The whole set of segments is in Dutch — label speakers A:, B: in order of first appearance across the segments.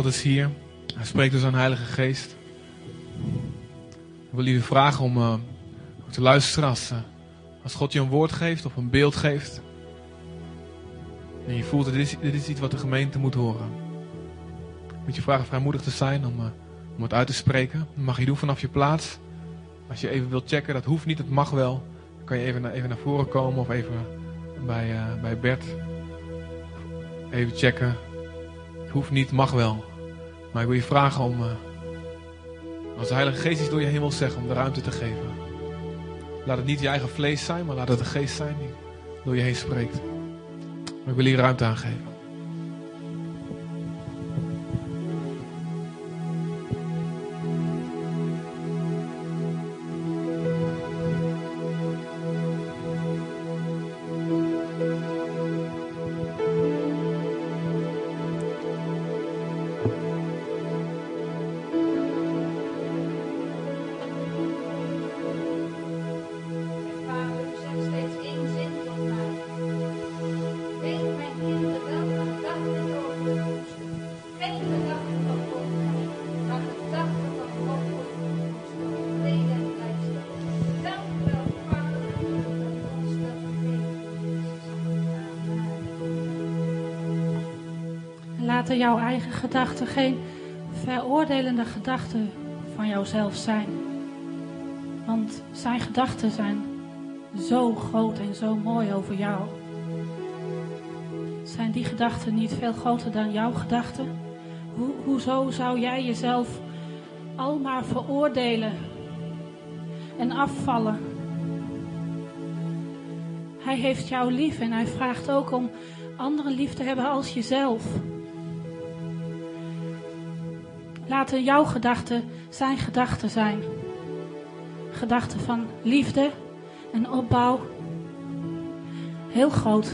A: God is hier. Hij spreekt door zijn Heilige Geest. Ik wil jullie vragen om uh, te luisteren als, uh, als God je een woord geeft of een beeld geeft. En je voelt dat dit is, dit is iets wat de gemeente moet horen. Moet je vragen vrijmoedig te zijn om, uh, om het uit te spreken. Dat mag je doen vanaf je plaats. Als je even wilt checken, dat hoeft niet, het mag wel. Dan kan je even naar, even naar voren komen of even bij, bij Bert. Even checken. Het hoeft niet, mag wel. Maar ik wil je vragen om, uh, als de Heilige Geest iets door je wil zeggen, om de ruimte te geven. Laat het niet je eigen vlees zijn, maar laat het de Geest zijn die door je heen spreekt. Ik wil hier ruimte aan geven.
B: Gedachten geen veroordelende gedachten van jouzelf zijn. Want zijn gedachten zijn zo groot en zo mooi over jou. Zijn die gedachten niet veel groter dan jouw gedachten? Ho hoezo zou jij jezelf al maar veroordelen en afvallen? Hij heeft jou lief en hij vraagt ook om anderen lief te hebben als jezelf. Laten jouw gedachten zijn gedachten zijn. Gedachten van liefde en opbouw. Heel groot.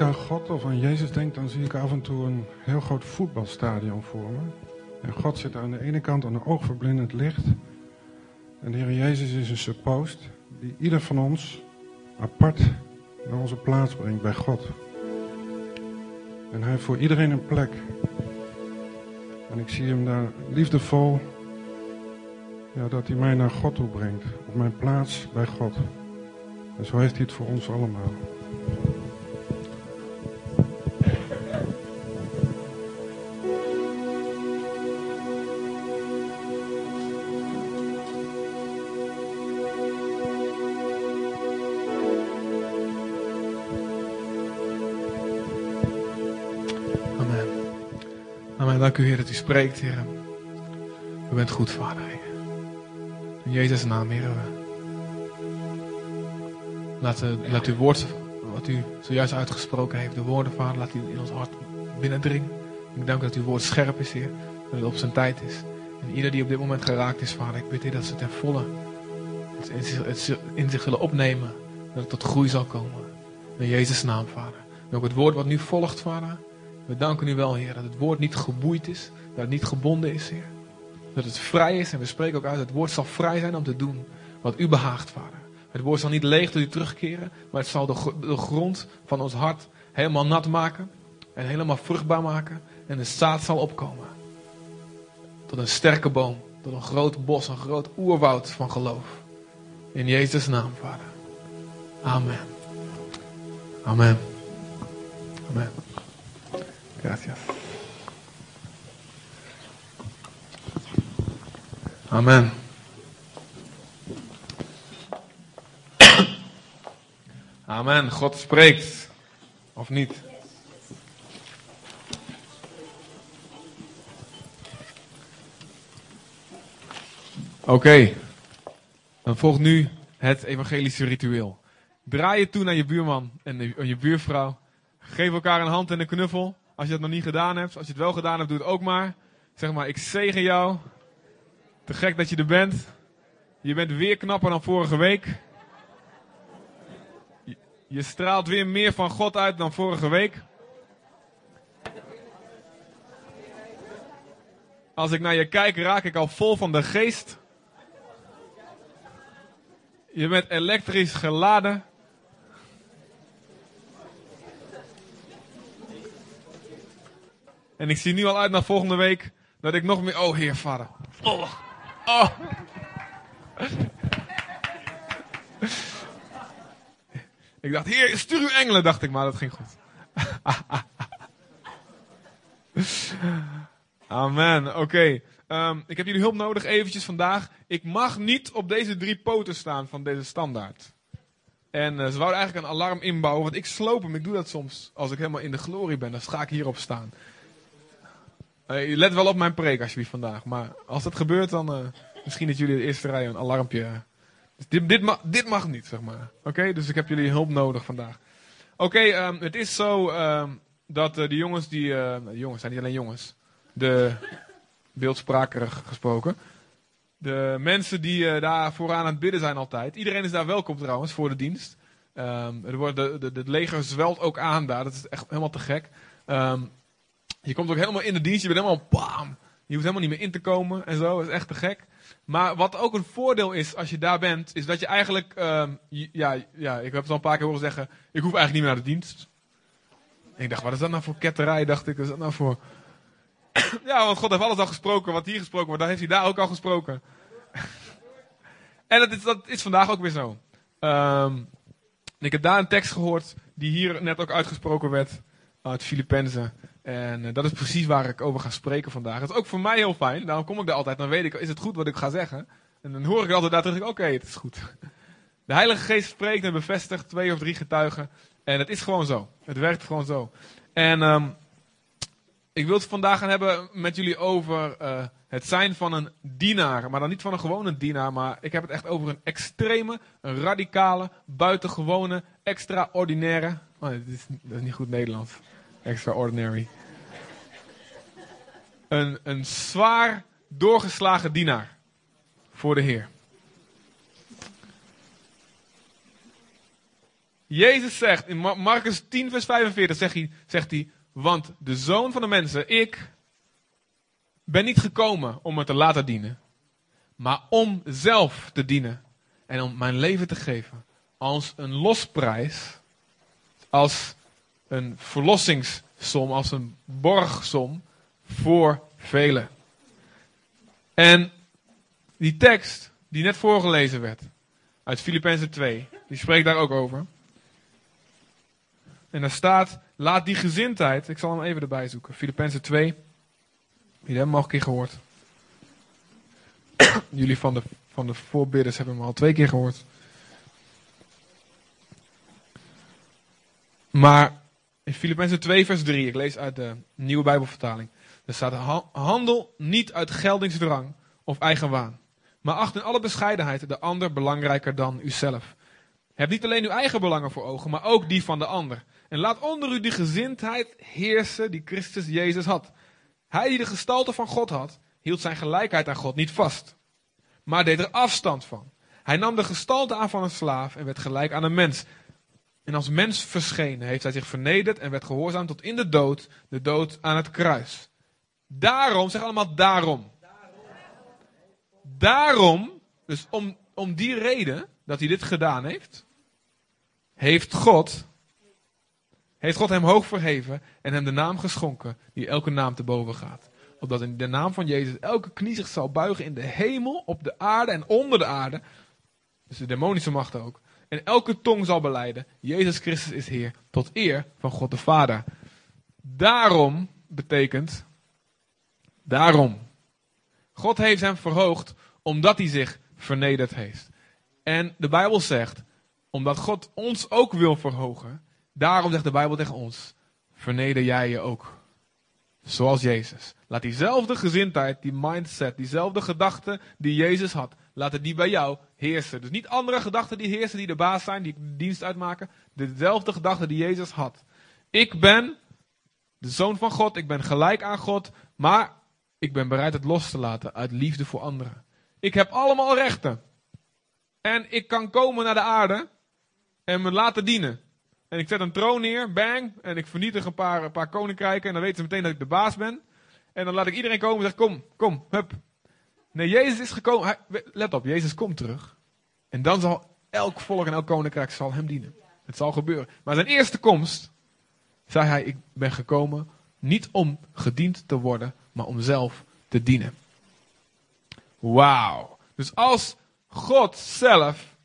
C: Ik aan God of aan Jezus denk, dan zie ik af en toe een heel groot voetbalstadion voor me. En God zit aan de ene kant aan een oogverblindend licht. En de Heer Jezus is een suppost die ieder van ons apart naar onze plaats brengt bij God. En hij heeft voor iedereen een plek. En ik zie hem daar liefdevol, ja, dat hij mij naar God toe brengt. Op mijn plaats bij God. En zo heeft hij het voor ons allemaal.
A: U, Heer, dat u spreekt, Heer. U bent goed, Vader. In Jezus' naam, Heer. Laat, uh, laat uw woord, wat u zojuist uitgesproken heeft, de woorden, Vader, laat u in ons hart binnendringen. Ik dank dat uw woord scherp is, Heer. Dat het op zijn tijd is. En ieder die op dit moment geraakt is, Vader, ik bid, Heer, dat ze ten volle het in zich zullen opnemen. Dat het tot groei zal komen. In Jezus' naam, Vader. En ook het woord wat nu volgt, Vader. We danken u wel, Heer, dat het woord niet geboeid is. Dat het niet gebonden is, Heer. Dat het vrij is. En we spreken ook uit, het woord zal vrij zijn om te doen wat u behaagt, Vader. Het woord zal niet leeg tot u terugkeren. Maar het zal de, de grond van ons hart helemaal nat maken. En helemaal vruchtbaar maken. En de zaad zal opkomen. Tot een sterke boom. Tot een groot bos, een groot oerwoud van geloof. In Jezus' naam, Vader. Amen. Amen. Amen. Gracias. Amen. Amen. God spreekt. Of niet? Oké. Dan volgt nu het evangelische ritueel. Draai je toe naar je buurman en je buurvrouw. Geef elkaar een hand en een knuffel. Als je dat nog niet gedaan hebt. Als je het wel gedaan hebt, doe het ook maar. Zeg maar, ik zegen jou. Te gek dat je er bent. Je bent weer knapper dan vorige week. Je straalt weer meer van God uit dan vorige week. Als ik naar je kijk, raak ik al vol van de geest. Je bent elektrisch geladen. En ik zie nu al uit naar volgende week dat ik nog meer. Oh, Heer Vader. Oh. oh. ik dacht, Heer, stuur uw engelen, dacht ik, maar dat ging goed. Amen. Oké. Okay. Um, ik heb jullie hulp nodig eventjes vandaag. Ik mag niet op deze drie poten staan van deze standaard. En uh, ze wouden eigenlijk een alarm inbouwen, want ik sloop hem. Ik doe dat soms als ik helemaal in de glorie ben. Dan ga ik hierop staan. Uh, let wel op mijn preek alsjeblieft vandaag. Maar als dat gebeurt, dan uh, misschien dat jullie de eerste rij een alarmpje... Dus dit, dit, dit mag niet, zeg maar. Oké, dus ik heb jullie hulp nodig vandaag. Oké, um, het is zo um, dat de jongens die... jongens zijn niet alleen jongens. De beeldsprakerig gesproken. De mensen die uh, daar vooraan aan het bidden zijn altijd. Iedereen is daar welkom trouwens voor de dienst. Um, er wordt de, het leger zwelt ook aan daar. Dat is echt helemaal te gek. Um, je komt ook helemaal in de dienst. Je bent helemaal bam. Je hoeft helemaal niet meer in te komen en zo. Dat is echt te gek. Maar wat ook een voordeel is als je daar bent, is dat je eigenlijk, um, ja, ja, ik heb het al een paar keer horen zeggen, ik hoef eigenlijk niet meer naar de dienst. En ik dacht, wat is dat nou voor ketterij? Dacht ik, wat is dat nou voor ja, want God heeft alles al gesproken. Wat hier gesproken wordt, dat heeft hij daar ook al gesproken. en dat is, dat is vandaag ook weer zo. Um, ik heb daar een tekst gehoord die hier net ook uitgesproken werd. Uit Filippenzen. En uh, dat is precies waar ik over ga spreken vandaag. Dat is ook voor mij heel fijn. Daarom kom ik daar altijd. Dan weet ik, is het goed wat ik ga zeggen? En dan hoor ik altijd daar terug. Oké, het is goed. De Heilige Geest spreekt en bevestigt twee of drie getuigen. En het is gewoon zo. Het werkt gewoon zo. En um, ik wil het vandaag gaan hebben met jullie over uh, het zijn van een dienaar. Maar dan niet van een gewone dienaar, maar ik heb het echt over een extreme, een radicale, buitengewone, extraordinaire. Oh, is, dat is niet goed Nederlands. Extraordinary. Een, een zwaar doorgeslagen dienaar voor de Heer. Jezus zegt in Marcus 10, vers 45, zegt hij, zegt hij want de zoon van de mensen, ik, ben niet gekomen om me te laten dienen, maar om zelf te dienen en om mijn leven te geven als een losprijs, als een verlossingssom, als een borgsom voor velen. En die tekst die net voorgelezen werd uit Filippenzen 2, die spreekt daar ook over. En daar staat, laat die gezindheid, ik zal hem even erbij zoeken, Filippenzen 2. Jullie hebben hem al een keer gehoord. Jullie van de, van de voorbidders hebben hem al twee keer gehoord. Maar in Filippenzen 2 vers 3, ik lees uit de Nieuwe Bijbelvertaling. Er staat, handel niet uit geldingsdrang of eigen waan. Maar acht in alle bescheidenheid de ander belangrijker dan uzelf. Heb niet alleen uw eigen belangen voor ogen, maar ook die van de ander. En laat onder u die gezindheid heersen die Christus Jezus had. Hij die de gestalte van God had, hield zijn gelijkheid aan God niet vast, maar deed er afstand van. Hij nam de gestalte aan van een slaaf en werd gelijk aan een mens. En als mens verschenen heeft hij zich vernederd en werd gehoorzaam tot in de dood, de dood aan het kruis. Daarom, zeg allemaal daarom. Daarom, dus om, om die reden dat hij dit gedaan heeft, heeft God, heeft God hem hoog verheven en hem de naam geschonken die elke naam te boven gaat. Opdat in de naam van Jezus elke knie zich zal buigen in de hemel, op de aarde en onder de aarde. Dus de demonische macht ook. En elke tong zal beleiden, Jezus Christus is Heer, tot eer van God de Vader. Daarom betekent, daarom. God heeft hem verhoogd omdat hij zich vernederd heeft. En de Bijbel zegt, omdat God ons ook wil verhogen, daarom zegt de Bijbel tegen ons, verneder jij je ook. Zoals Jezus. Laat diezelfde gezindheid, die mindset, diezelfde gedachten die Jezus had, laten die bij jou heersen. Dus niet andere gedachten die heersen, die de baas zijn, die dienst uitmaken. Dezelfde gedachten die Jezus had. Ik ben de zoon van God, ik ben gelijk aan God, maar ik ben bereid het los te laten uit liefde voor anderen. Ik heb allemaal rechten. En ik kan komen naar de aarde en me laten dienen. En ik zet een troon neer, bang, en ik vernietig een paar, een paar koninkrijken. En dan weten ze meteen dat ik de baas ben. En dan laat ik iedereen komen en zeg, kom, kom, hup. Nee, Jezus is gekomen. Hij, let op, Jezus komt terug. En dan zal elk volk en elk koninkrijk zal hem dienen. Het zal gebeuren. Maar zijn eerste komst, zei hij, ik ben gekomen niet om gediend te worden, maar om zelf te dienen. Wauw. Dus als God zelf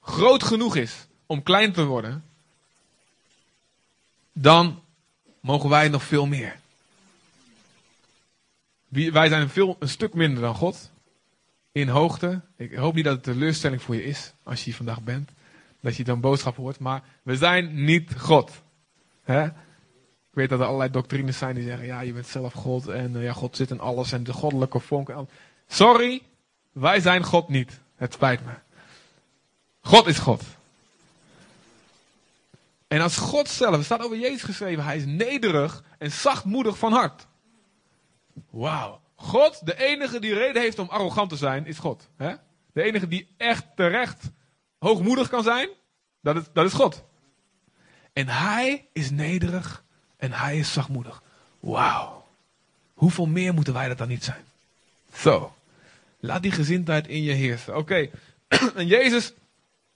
A: groot genoeg is om klein te worden, dan mogen wij nog veel meer. Wij zijn veel, een stuk minder dan God. In hoogte. Ik hoop niet dat het teleurstelling voor je is als je hier vandaag bent. Dat je dan boodschap hoort. Maar we zijn niet God. Ik weet dat er allerlei doctrines zijn die zeggen: ja, je bent zelf God en uh, ja, God zit in alles en de goddelijke vonk. Sorry, wij zijn God niet. Het spijt me. God is God. En als God zelf, staat over Jezus geschreven, hij is nederig en zachtmoedig van hart. Wauw. God, de enige die reden heeft om arrogant te zijn, is God. Hè? De enige die echt terecht hoogmoedig kan zijn, dat is, dat is God. En hij is nederig en hij is zachtmoedig. Wauw. Hoeveel meer moeten wij dat dan niet zijn? Zo. Laat die gezindheid in je heersen. Oké. en Jezus,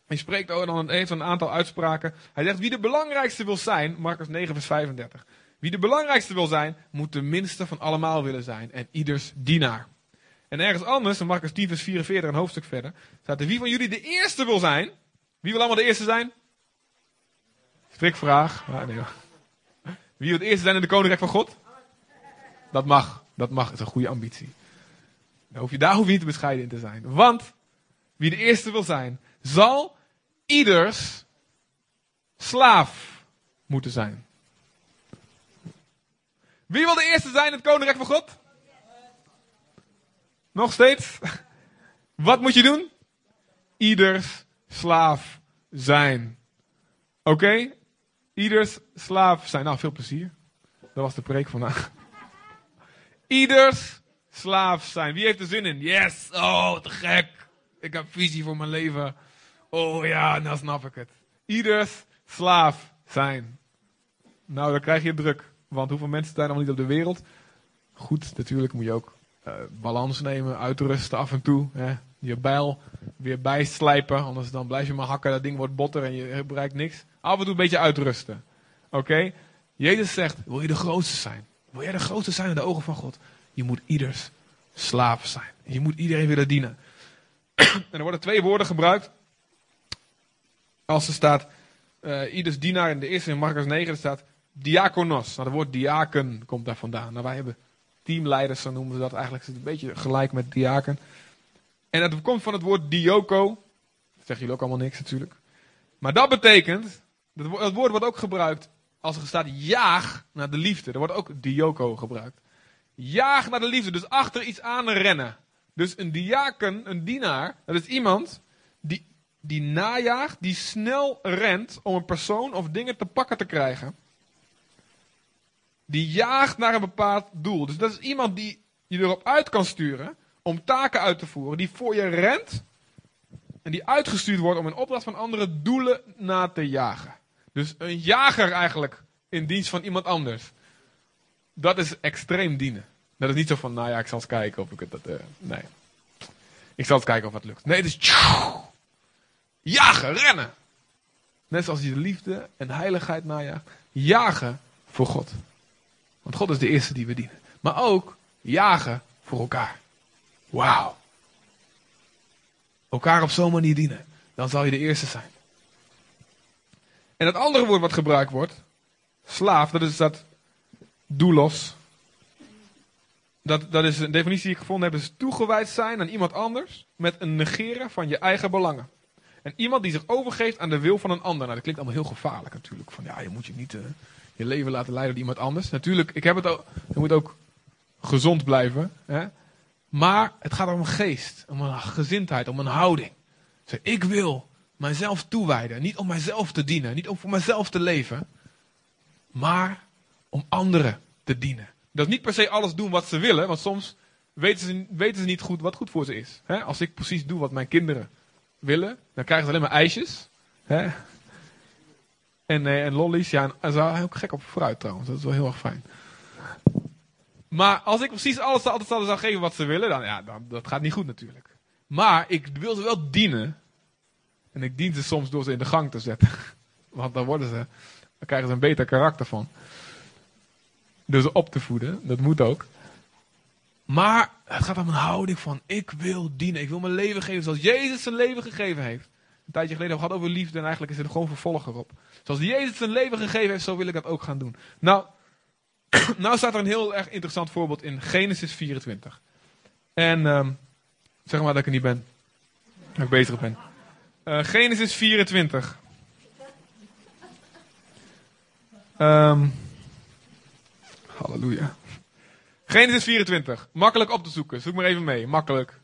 A: hij spreekt ook dan heeft een aantal uitspraken. Hij zegt, wie de belangrijkste wil zijn, Marcus 9 vers 35. Wie de belangrijkste wil zijn, moet de minste van allemaal willen zijn. En ieders dienaar. En ergens anders, in Marcus 10 vers 44, een hoofdstuk verder, staat wie van jullie de eerste wil zijn? Wie wil allemaal de eerste zijn? Strikvraag. Ah, wie wil het eerste zijn in de koninkrijk van God? Dat mag. Dat mag. Dat is een goede ambitie. Hoef je, daar hoef je niet te bescheiden in te zijn. Want wie de eerste wil zijn, zal ieders slaaf moeten zijn. Wie wil de eerste zijn in het koninkrijk van God? Nog steeds? Wat moet je doen? Ieders slaaf zijn. Oké? Ieders slaaf zijn. Nou, veel plezier. Dat was de preek vandaag. Ieders slaaf zijn. Wie heeft er zin in? Yes! Oh, te gek. Ik heb visie voor mijn leven. Oh ja, nou snap ik het. Ieders slaaf zijn. Nou, dan krijg je druk. Want hoeveel mensen zijn er nog niet op de wereld? Goed, natuurlijk moet je ook uh, balans nemen, uitrusten af en toe. Hè. Je bijl weer bijslijpen, anders dan blijf je maar hakken. Dat ding wordt botter en je bereikt niks. Af en toe een beetje uitrusten. Oké? Jezus zegt, wil je de grootste zijn? Wil jij de grootste zijn in de ogen van God? Je moet ieders slaaf zijn. Je moet iedereen willen dienen. en er worden twee woorden gebruikt. Als er staat, uh, ieders dienaar in de eerste in Marcus 9, er staat diakonos. Nou, het woord diaken komt daar vandaan. Nou, wij hebben teamleiders, zo noemen we dat eigenlijk. Het is een beetje gelijk met diaken. En dat komt van het woord dioko. Dat zeggen jullie ook allemaal niks natuurlijk. Maar dat betekent, dat woord wordt ook gebruikt als er staat jaag naar de liefde. Er wordt ook dioko gebruikt. Jaag naar de liefde, dus achter iets aan rennen. Dus een diaken, een dienaar, dat is iemand die die najaagt, die snel rent om een persoon of dingen te pakken te krijgen. Die jaagt naar een bepaald doel. Dus dat is iemand die je erop uit kan sturen om taken uit te voeren, die voor je rent en die uitgestuurd wordt om in opdracht van andere doelen na te jagen. Dus een jager eigenlijk in dienst van iemand anders. Dat is extreem dienen. Dat is niet zo van, nou ja, ik zal eens kijken of ik het... Uh, nee. Ik zal eens kijken of het lukt. Nee, het is... Jagen, rennen. Net zoals je de liefde en heiligheid najaagt. Jagen voor God. Want God is de eerste die we dienen. Maar ook jagen voor elkaar. Wauw. Elkaar op zo'n manier dienen. Dan zal je de eerste zijn. En het andere woord wat gebruikt wordt, slaaf, dat is dat doelos. Dat, dat is een definitie die ik gevonden heb, is toegewijd zijn aan iemand anders met een negeren van je eigen belangen. En iemand die zich overgeeft aan de wil van een ander. Nou, dat klinkt allemaal heel gevaarlijk natuurlijk. Van ja, je moet je niet uh, je leven laten leiden door iemand anders. Natuurlijk, ik heb het ook, je moet ook gezond blijven. Hè? Maar het gaat om een geest, om een gezindheid, om een houding. Dus ik wil mijzelf toewijden. Niet om mijzelf te dienen, niet om voor mijzelf te leven. Maar om anderen te dienen. Dat is niet per se alles doen wat ze willen, want soms weten ze, weten ze niet goed wat goed voor ze is. Als ik precies doe wat mijn kinderen willen, dan krijgen ze alleen maar ijsjes. En, eh, en lollies, ja, en ze zijn ook gek op fruit trouwens. Dat is wel heel erg fijn. Maar als ik precies alles altijd zou geven wat ze willen, dan ja, dan, dat gaat niet goed natuurlijk. Maar ik wil ze wel dienen. En ik dien ze soms door ze in de gang te zetten. Want dan worden ze, dan krijgen ze een beter karakter van. Door ze op te voeden, dat moet ook. Maar het gaat om een houding van, ik wil dienen. Ik wil mijn leven geven zoals Jezus zijn leven gegeven heeft. Een tijdje geleden gehad over liefde en eigenlijk is er gewoon vervolger op. Zoals Jezus zijn leven gegeven heeft, zo wil ik dat ook gaan doen. Nou, nou staat er een heel erg interessant voorbeeld in Genesis 24. En um, zeg maar dat ik er niet ben. Dat ik bezig ben. Uh, Genesis 24. Um, halleluja. Genesis 24. Makkelijk op te zoeken. Zoek maar even mee. Makkelijk.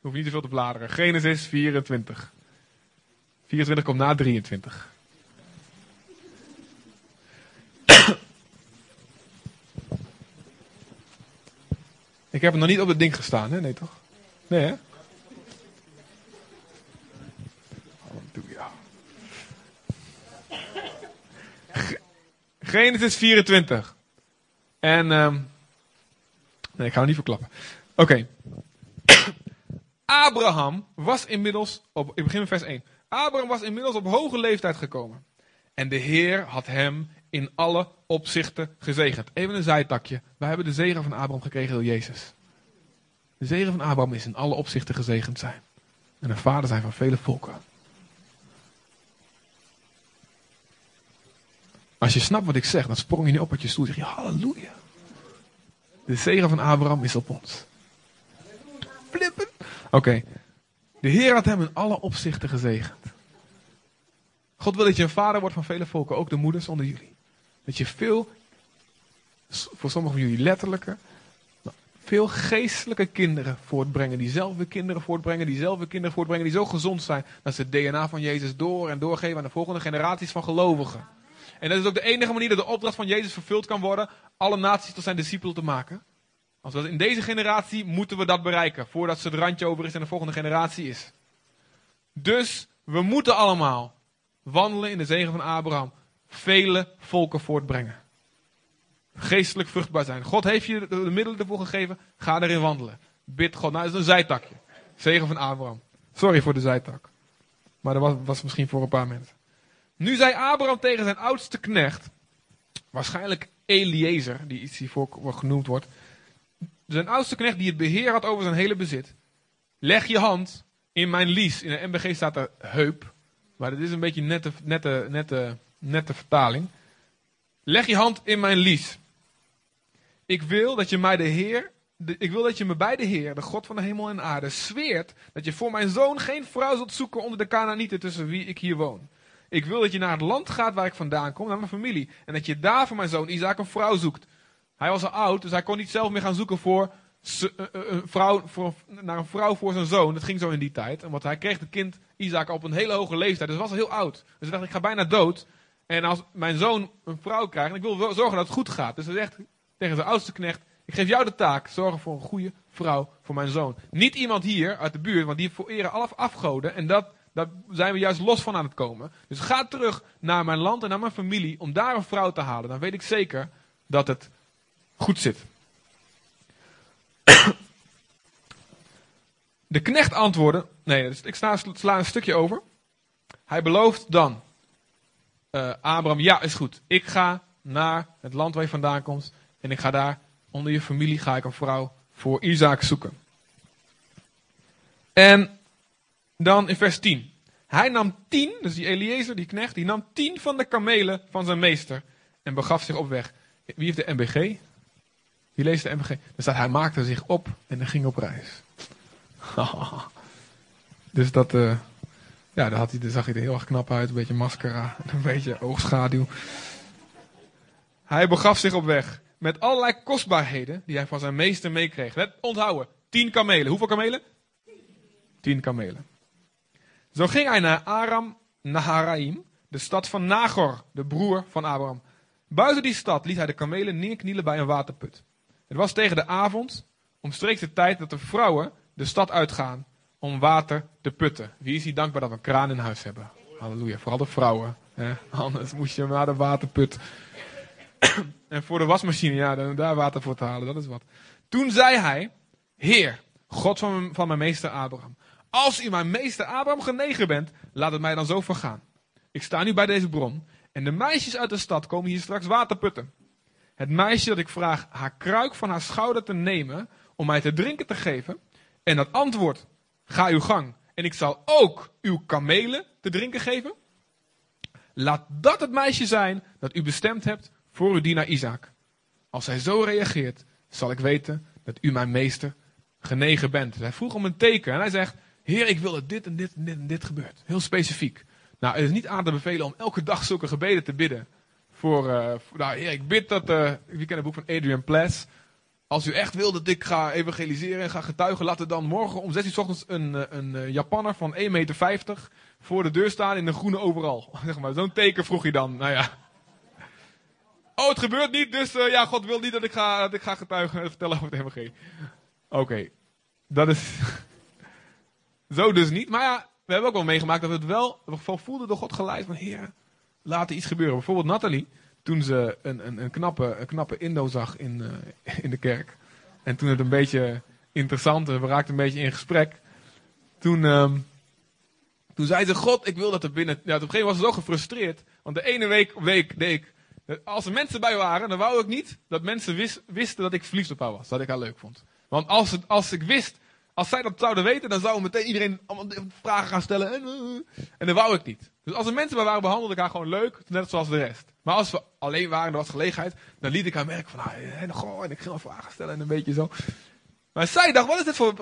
A: Hoef niet te veel te bladeren. Genesis 24. 24 komt na 23. Ik heb hem nog niet op het ding gestaan, hè? Nee, toch? Nee, hè? Halleluja. Genesis 24. En, um, nee, ik ga hem niet verklappen. Oké. Abraham was inmiddels, op, ik begin met vers 1. Abraham was inmiddels op hoge leeftijd gekomen. En de Heer had hem in alle opzichten gezegend. Even een zijtakje. Wij hebben de zegen van Abraham gekregen door Jezus. De zegen van Abraham is in alle opzichten gezegend zijn. En een vader zijn van vele volken. Als je snapt wat ik zeg, dan sprong je niet op uit je stoel en zeg je halleluja. De zegen van Abraham is op ons. Flippen. Oké. De Heer had hem in alle opzichten gezegend. God wil dat je een vader wordt van vele volken, ook de moeders onder jullie. Dat je veel, voor sommigen van jullie letterlijke, veel geestelijke kinderen voortbrengen. Die zelf weer kinderen voortbrengen. Die zelf weer kinderen voortbrengen. Die zo gezond zijn. Dat ze het DNA van Jezus door en doorgeven aan de volgende generaties van gelovigen. En dat is ook de enige manier dat de opdracht van Jezus vervuld kan worden. Alle naties tot zijn discipelen te maken. Als we in deze generatie moeten we dat bereiken. Voordat ze het randje over is en de volgende generatie is. Dus we moeten allemaal wandelen in de zegen van Abraham. Vele volken voortbrengen. Geestelijk vruchtbaar zijn. God heeft je de middelen ervoor gegeven. Ga erin wandelen. Bid God. Nou, dat is een zijtakje. Zegen van Abraham. Sorry voor de zijtak. Maar dat was, was misschien voor een paar mensen. Nu zei Abraham tegen zijn oudste knecht. Waarschijnlijk Eliezer, die iets hiervoor genoemd wordt. Zijn oudste knecht die het beheer had over zijn hele bezit. Leg je hand in mijn lies. In de MBG staat er heup. Maar dat is een beetje nette, nette, nette, nette vertaling. Leg je hand in mijn lies. Ik wil dat je mij de Heer, ik wil dat je me bij de Heer, de God van de hemel en aarde, zweert dat je voor mijn zoon geen vrouw zult zoeken onder de Canaanieten tussen wie ik hier woon. Ik wil dat je naar het land gaat waar ik vandaan kom, naar mijn familie. En dat je daar voor mijn zoon Isaac een vrouw zoekt. Hij was al oud, dus hij kon niet zelf meer gaan zoeken voor eh, eh, een vrouw voor, naar een vrouw voor zijn zoon. Dat ging zo in die tijd. Want hij kreeg het kind Isaac op een hele hoge leeftijd. Dus was al heel oud. Dus hij dacht, ik ga bijna dood. En als mijn zoon een vrouw krijgt, en ik wil zorgen dat het goed gaat. Dus hij zegt tegen zijn oudste knecht, ik geef jou de taak, zorgen voor een goede vrouw voor mijn zoon. Niet iemand hier uit de buurt, want die vereren af afgoden. En dat, daar zijn we juist los van aan het komen. Dus ga terug naar mijn land en naar mijn familie om daar een vrouw te halen. Dan weet ik zeker dat het goed zit. De knecht antwoordde, nee, dus ik sla, sla een stukje over. Hij belooft dan, eh, Abraham, ja is goed. Ik ga naar het land waar je vandaan komt. En ik ga daar onder je familie ga ik een vrouw voor Isaac zoeken. En dan in vers 10. Hij nam tien, dus die Eliezer, die knecht, die nam tien van de kamelen van zijn meester. En begaf zich op weg. Wie heeft de MBG? Wie leest de MBG? Dan staat hij maakte zich op en hij ging op reis. dus dat, eh, ja, daar, had hij, daar zag hij er heel erg knap uit. Een beetje mascara, een beetje oogschaduw. Hij begaf zich op weg met allerlei kostbaarheden die hij van zijn meester meekreeg. Let, onthouden, tien kamelen. Hoeveel kamelen? Tien kamelen. Zo ging hij naar Aram Naharaim, de stad van Nagor, de broer van Abraham. Buiten die stad liet hij de kamelen neerknielen bij een waterput. Het was tegen de avond, omstreeks de tijd dat de vrouwen de stad uitgaan om water te putten. Wie is hier dankbaar dat we een kraan in huis hebben? Halleluja, vooral de vrouwen. Hè? Anders moest je naar de waterput. en voor de wasmachine, ja, daar water voor te halen, dat is wat. Toen zei hij, Heer, God van mijn, van mijn meester Abraham, als u mijn meester Abraham genegen bent, laat het mij dan zo vergaan. Ik sta nu bij deze bron en de meisjes uit de stad komen hier straks water putten. Het meisje dat ik vraag haar kruik van haar schouder te nemen om mij te drinken te geven en dat antwoord, ga uw gang en ik zal ook uw kamelen te drinken geven. Laat dat het meisje zijn dat u bestemd hebt voor uw dienaar Isaac. Als hij zo reageert, zal ik weten dat u mijn meester genegen bent. Hij vroeg om een teken en hij zegt, Heer, ik wil dat dit en dit en dit en dit gebeurt. Heel specifiek. Nou, het is niet aan te bevelen om elke dag zulke gebeden te bidden. Uh, voor nou, Heer, ik bid dat, uh, wie kent het boek van Adrian Plass. Als u echt wil dat ik ga evangeliseren en ga getuigen, laat er dan morgen om 6 uur s ochtends een, eh, een, Japanner van 1,50 meter voor de deur staan in een groene overal. Zeg maar, zo'n teken vroeg je dan. Nou ja. Oh, het gebeurt niet, dus ja, God wil niet dat ik ga, dat ik ga getuigen en vertellen over het evangelie. Oké, dat is zo dus niet. Maar ja, we hebben ook wel meegemaakt dat we het wel, van voelden door God geleid van, heer, laat er iets gebeuren. Bijvoorbeeld Nathalie, toen ze een, een, een, knappe, een knappe Indo zag in, uh, in de kerk. En toen het een beetje interessant, we raakten een beetje in gesprek. Toen, um, toen zei ze, God, ik wil dat er binnen... Ja, op een gegeven moment was ze zo gefrustreerd. Want de ene week, week deed ik... Als er mensen bij waren, dan wou ik niet dat mensen wist, wisten dat ik verliefd op haar was. Dat ik haar leuk vond. Want als, het, als ik wist, als zij dat zouden weten, dan zou meteen iedereen allemaal vragen gaan stellen. En, en dat wou ik niet. Dus als er mensen bij waren, behandelde ik haar gewoon leuk, net zoals de rest. Maar als we alleen waren, er was gelegenheid, dan liet ik haar merken van, ah, en, goh, en ik ging wel vragen stellen en een beetje zo. Maar zij dacht, wat is dit voor,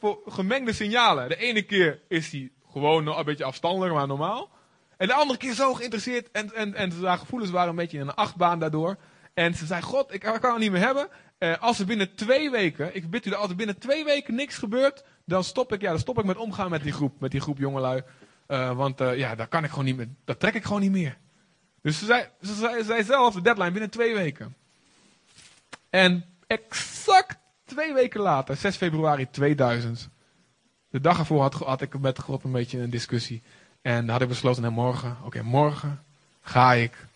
A: voor gemengde signalen? De ene keer is hij gewoon een beetje afstandelijk, maar normaal. En de andere keer zo geïnteresseerd en, en, en haar gevoelens waren een beetje in een achtbaan daardoor. En ze zei, god, ik kan het niet meer hebben. Uh, als er binnen twee weken, ik bid u als er binnen twee weken niks gebeurt, dan stop ik, ja, dan stop ik met omgaan met die groep, met die groep jongelui. Uh, want uh, ja, daar kan ik gewoon niet dat trek ik gewoon niet meer. Dus ze zei, ze zei, zelf de deadline binnen twee weken. En exact twee weken later, 6 februari 2000, de dag ervoor had, had ik met God een beetje een discussie. En had ik besloten, morgen, oké, morgen ga ik,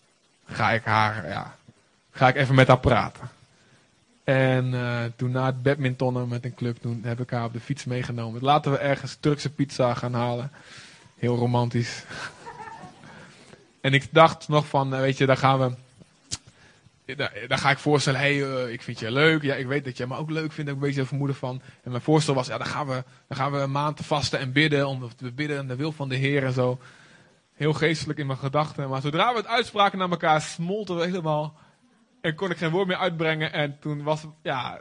A: ga ik haar, ja, ga ik even met haar praten. En uh, toen na het badmintonnen met een club, toen heb ik haar op de fiets meegenomen. Laten we ergens Turkse pizza gaan halen. Heel romantisch. en ik dacht nog van, weet je, daar gaan we... Daar, ga ik voorstellen, hey, uh, ik vind je leuk. Ja, ik weet dat jij me ook leuk vindt. Ik een beetje vermoeden van. En mijn voorstel was, ja, dan gaan we, dan gaan we een maand vasten en bidden. Om te bidden en de wil van de Heer en zo. Heel geestelijk in mijn gedachten. Maar zodra we het uitspraken naar elkaar, smolten we helemaal... En kon ik geen woord meer uitbrengen. En toen was, ja,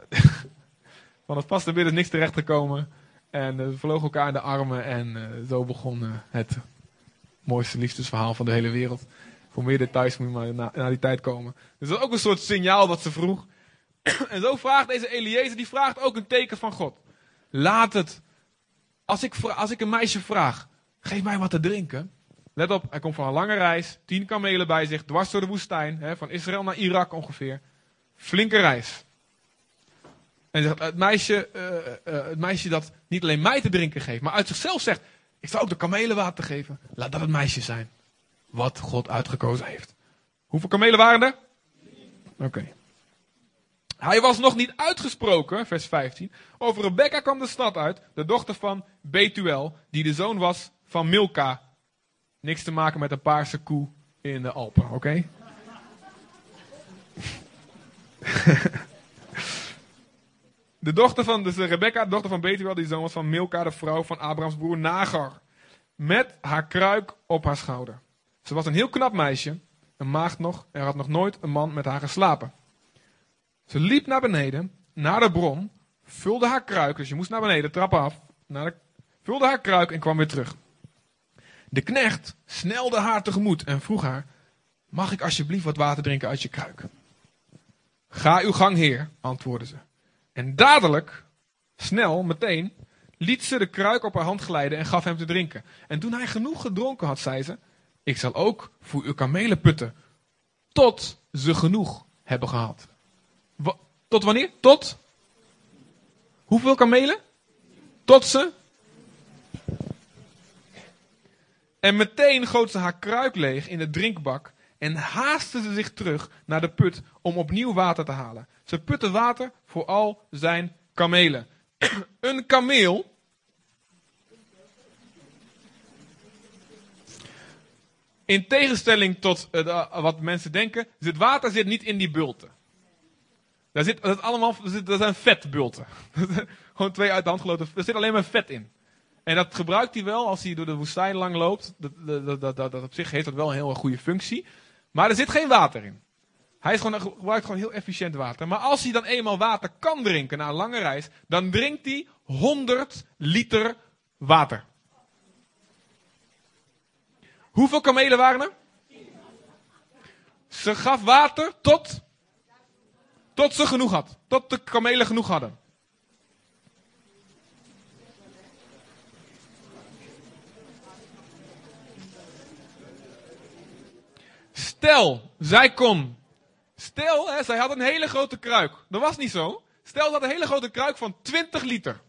A: van het vaste bidden niks terecht gekomen. En uh, we vlogen elkaar in de armen. En uh, zo begon uh, het mooiste liefdesverhaal van de hele wereld. Voor meer details moet je maar na, na die tijd komen. Dus dat is ook een soort signaal wat ze vroeg. en zo vraagt deze Eliezer, die vraagt ook een teken van God. Laat het. Als ik, als ik een meisje vraag, geef mij wat te drinken. Let op, hij komt van een lange reis, tien kamelen bij zich, dwars door de woestijn, hè, van Israël naar Irak ongeveer. Flinke reis. En zegt, het, meisje, uh, uh, het meisje dat niet alleen mij te drinken geeft, maar uit zichzelf zegt, ik zal ook de kamelen water geven. Laat dat het meisje zijn. Wat God uitgekozen heeft. Hoeveel kamelen waren er? Oké. Hij was nog niet uitgesproken, vers 15. Over Rebecca kwam de stad uit, de dochter van Betuel, die de zoon was van Milka. Niks te maken met een paarse koe in de Alpen, oké? de dochter van, dus Rebecca, de dochter van Betuel, die zoon was van Milka, de vrouw van Abrahams broer Nagar. Met haar kruik op haar schouder. Ze was een heel knap meisje, een maagd nog, er had nog nooit een man met haar geslapen. Ze liep naar beneden, naar de bron, vulde haar kruik, dus je moest naar beneden, trappen af, naar de, vulde haar kruik en kwam weer terug. De knecht snelde haar tegemoet en vroeg haar, mag ik alsjeblieft wat water drinken uit je kruik? Ga uw gang, heer, antwoordde ze. En dadelijk, snel, meteen, liet ze de kruik op haar hand glijden en gaf hem te drinken. En toen hij genoeg gedronken had, zei ze, ik zal ook voor uw kamelen putten, tot ze genoeg hebben gehad. Tot wanneer? Tot? Hoeveel kamelen? Tot ze? En meteen goot ze haar kruik leeg in de drinkbak en haastte ze zich terug naar de put om opnieuw water te halen. Ze putte water voor al zijn kamelen. Een kameel. In tegenstelling tot uh, wat mensen denken, het water zit niet in die bulten. Daar zit, dat, allemaal, dat, zit, zijn vetbulten. Gewoon twee uit de hand gelopen. Er zit alleen maar vet in. En dat gebruikt hij wel als hij door de woestijn lang loopt. Dat, dat, dat, op zich heeft dat wel een heel goede functie. Maar er zit geen water in. Hij is gewoon, gebruikt gewoon heel efficiënt water. Maar als hij dan eenmaal water kan drinken na een lange reis, dan drinkt hij 100 liter water. Hoeveel kamelen waren er? Ze gaf water tot tot ze genoeg had. Tot de kamelen genoeg hadden. Stel, zij kon. Stel, zij had een hele grote kruik. Dat was niet zo. Stel, ze had een hele grote kruik van 20 liter.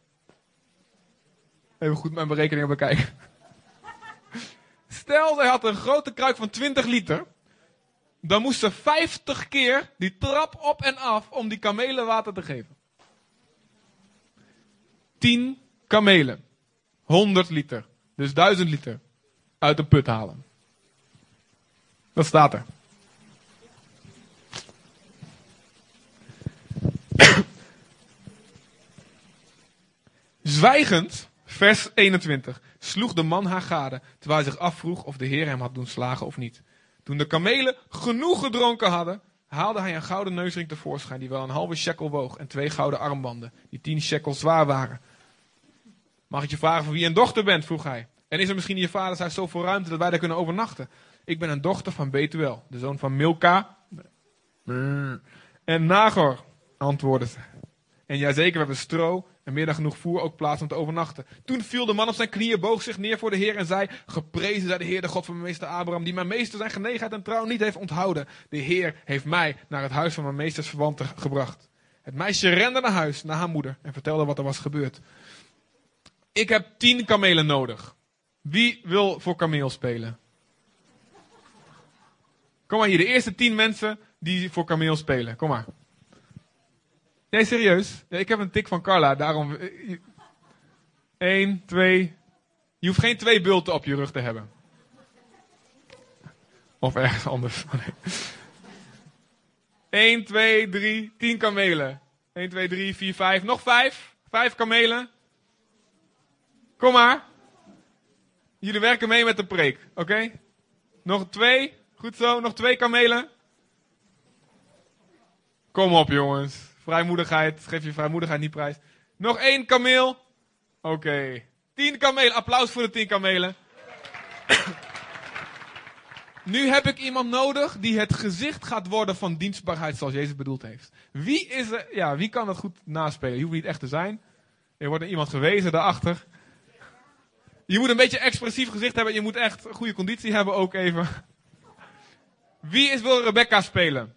A: Even goed mijn berekeningen bekijken. Stel, zij had een grote kruik van 20 liter dan moest ze 50 keer die trap op en af om die kamelen water te geven. 10 kamelen. 100 liter. Dus 1000 liter. Uit de put halen. Dat staat er. Zwijgend, vers 21, sloeg de man haar gade, terwijl hij zich afvroeg of de Heer hem had doen slagen of niet. Toen de kamelen genoeg gedronken hadden, haalde hij een gouden neusring tevoorschijn die wel een halve shekel woog en twee gouden armbanden die tien shekel zwaar waren. Mag ik je vragen van wie je een dochter bent? vroeg hij. En is er misschien in je vaders huis zoveel ruimte dat wij daar kunnen overnachten? Ik ben een dochter van Betuel, de zoon van Milka. En Nagor, antwoordde ze. En jazeker, we hebben stro en meer dan genoeg voer ook plaats om te overnachten. Toen viel de man op zijn knieën, boog zich neer voor de Heer en zei: Geprezen zij de Heer, de God van mijn meester Abraham, die mijn meester zijn genegenheid en trouw niet heeft onthouden. De Heer heeft mij naar het huis van mijn meesters verwanten gebracht. Het meisje rende naar huis, naar haar moeder, en vertelde wat er was gebeurd. Ik heb tien kamelen nodig. Wie wil voor kameel spelen? Kom maar hier, de eerste tien mensen die voor kameel spelen. Kom maar. Nee, serieus. Ja, ik heb een tik van Carla, daarom. Eén, twee. Je hoeft geen twee bulten op je rug te hebben. Of ergens anders. 1, 2, 3, 10 kamelen. 1, 2, 3, 4, 5. Nog 5. 5 kamelen. Kom maar. Jullie werken mee met de preek, oké? Nog twee. Goed zo, nog twee kamelen. Kom op, jongens. Vrijmoedigheid, geef je vrijmoedigheid niet prijs. Nog één kameel. Oké. Okay. Tien kamelen. Applaus voor de tien kamelen. Nu heb ik iemand nodig die het gezicht gaat worden van dienstbaarheid zoals Jezus bedoeld heeft. Wie, is er, ja, wie kan dat goed naspelen? Je hoeft niet echt te zijn. Er wordt iemand gewezen daarachter. Je moet een beetje expressief gezicht hebben. Je moet echt goede conditie hebben ook even. Wie is wil Rebecca spelen?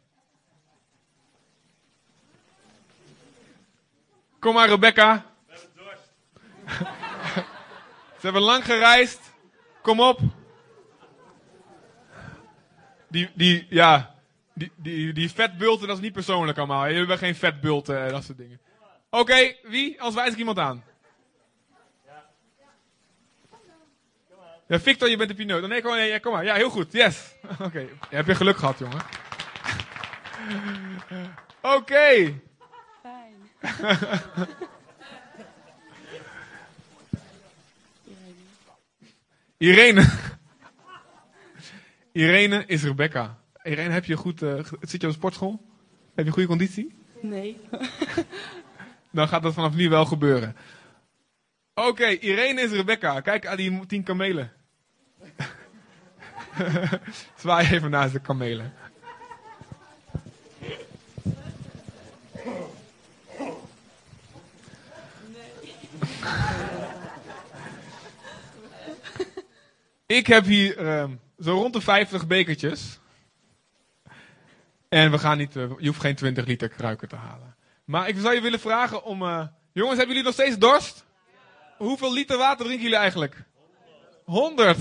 A: Kom maar Rebecca. Ze hebben lang gereisd. Kom op. Die, die, ja, die, die, die vetbulten, dat is niet persoonlijk allemaal. Je hebt geen vetbulten en dat soort dingen. Oké, wie? Als wijs ik iemand aan. Ja, Victor, je bent de pineut. Nee, kom, nee, kom maar. Ja, heel goed. Yes. Oké, je hebt je geluk gehad, jongen. Oké.
D: Fijn.
A: Irene. Irene is Rebecca. Irene, heb je goed, eh, ge- zit je op de sportschool? Heb je goede conditie?
D: Nee.
A: Dan gaat dat vanaf nu wel gebeuren. Oké, Irene is Rebecca. Kijk aan die tien kamelen. Zwaai even naast de kamelen. Ik heb hier ehm, zo rond de 50 bekertjes. En we gaan niet, eh, je hoeft geen 20 liter kruiken te halen. Maar ik zou je willen vragen om. eh, jongens, hebben jullie nog steeds dorst? Hoeveel liter water drinken jullie eigenlijk? 100.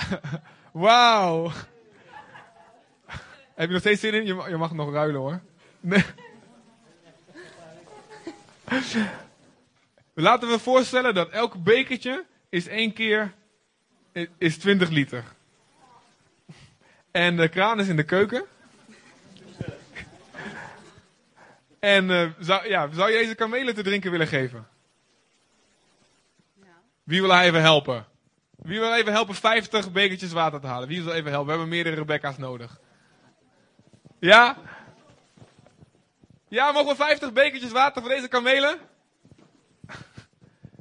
A: Wauw. Heb je nog steeds zin in? Je mag, je mag nog ruilen hoor. Nee. Laten we voorstellen dat elk bekertje is één keer is 20 liter. En de kraan is in de keuken. En eh, zou, ja, zou je deze kamelen te drinken willen geven? Wie wil hij even helpen? Wie wil even helpen 50 bekertjes water te halen? Wie wil even helpen? We hebben meerdere Rebecca's nodig. Ja? Ja, mogen we 50 bekertjes water voor deze kamelen?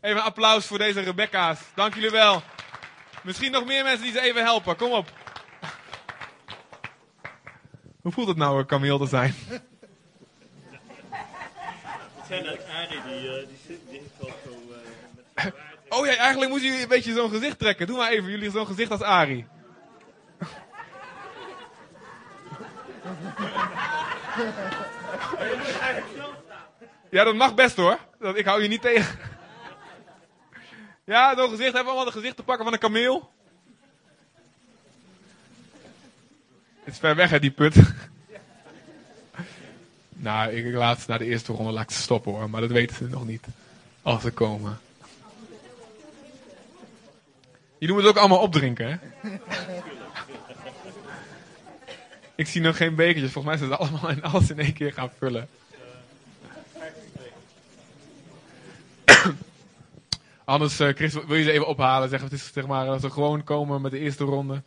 A: Even een applaus voor deze Rebecca's. Dank jullie wel. Misschien nog meer mensen die ze even helpen. Kom op. Hoe voelt het nou een kameel te zijn?
E: Het zijn dat Arie, die, eh, die, die heeft wel zo eh, met.
A: Oh ja, eigenlijk moeten jullie een beetje zo'n gezicht trekken. Doe maar even, jullie zo'n gezicht als Ari. Ja, dat mag best hoor. Dat, ik hou je niet tegen. Ja, zo'n gezicht. Hebben we allemaal het gezicht te pakken van een kameel? Het is ver weg hè, die put. Nou, ik laat na de eerste ronde laat ik ze stoppen hoor. Maar dat weten ze nog niet. Als ze komen. Jullie moeten ook allemaal opdrinken, hè? Ik zie nog geen bekertjes. Volgens mij zijn ze allemaal en alles in één keer gaan vullen. Anders, eh, Chris, wil je ze even ophalen? Zeggen het is zeg maar dat ze gewoon komen met de eerste ronde.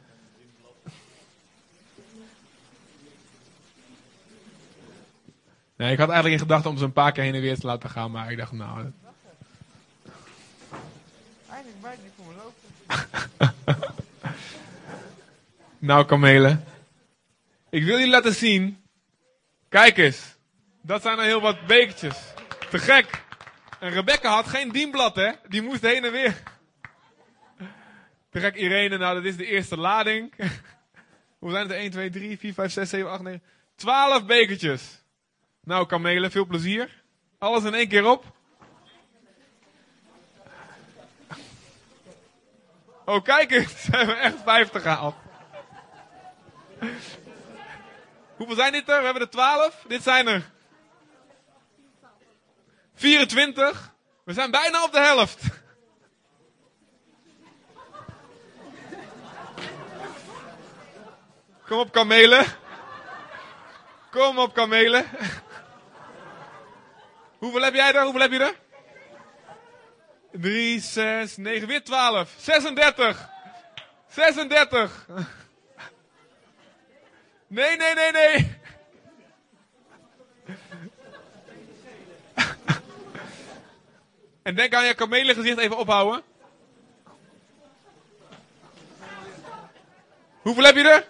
A: Nee, ik had eigenlijk in gedachten om ze een paar keer heen en weer te laten gaan, maar ik dacht, nou,
F: Eigenlijk blijft niet me lopen.
A: Nou, kamelen. Ik wil jullie laten zien. Kijk eens. Dat zijn er heel wat bekertjes. Te gek. En Rebecca had geen dienblad, hè? Die moest heen en weer. Te gek, Irene. Nou, dat is de eerste lading. Hoe zijn het? er? 1, 2, 3, 4, 5, 6, 7, 8, 9. 12 bekertjes. Nou, kamelen, veel plezier. Alles in één keer op. Oh, kijk eens. Ze hebben echt 50 gehaald. Hoeveel zijn dit er? We hebben er 12. Dit zijn er 24. We zijn bijna op de helft. Kom op, kamelen. Kom op, kamelen. Hoeveel heb jij er? Hoeveel heb je er? 3, 6, 9, weer 12. 36. 36. Nee, nee, nee, nee. En denk aan je kamelengezicht even ophouden. Hoeveel heb je er?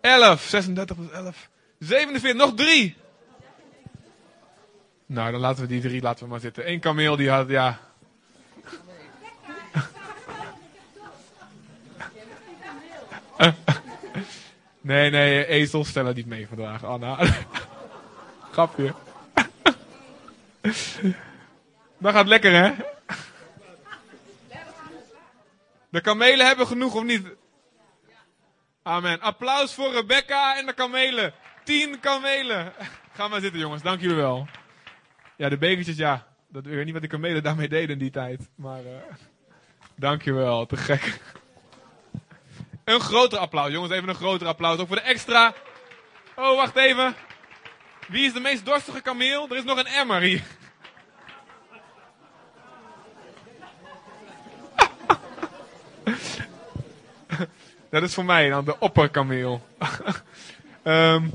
A: 11. 36 plus 11. 47. Nog drie. Nou, dan laten we die drie laten we maar zitten. Eén kameel die had, ja. Nee, nee, ezels stellen niet mee vandaag, Anna. Grapje. Dat gaat lekker, hè? De kamelen hebben genoeg, of niet? Amen. Applaus voor Rebecca en de kamelen. Tien kamelen. Ga maar zitten, jongens. Dank jullie wel. Ja, de bekertjes, ja. Dat, weet niet wat de kamelen daarmee deden in die tijd. Maar, eh dank je wel. Te gek. Een groter applaus, jongens. Even een groter applaus. Ook voor de extra. Oh, wacht even. Wie is de meest dorstige kameel? Er is nog een emmer hier. Dat is voor mij dan de opperkameel. Ehm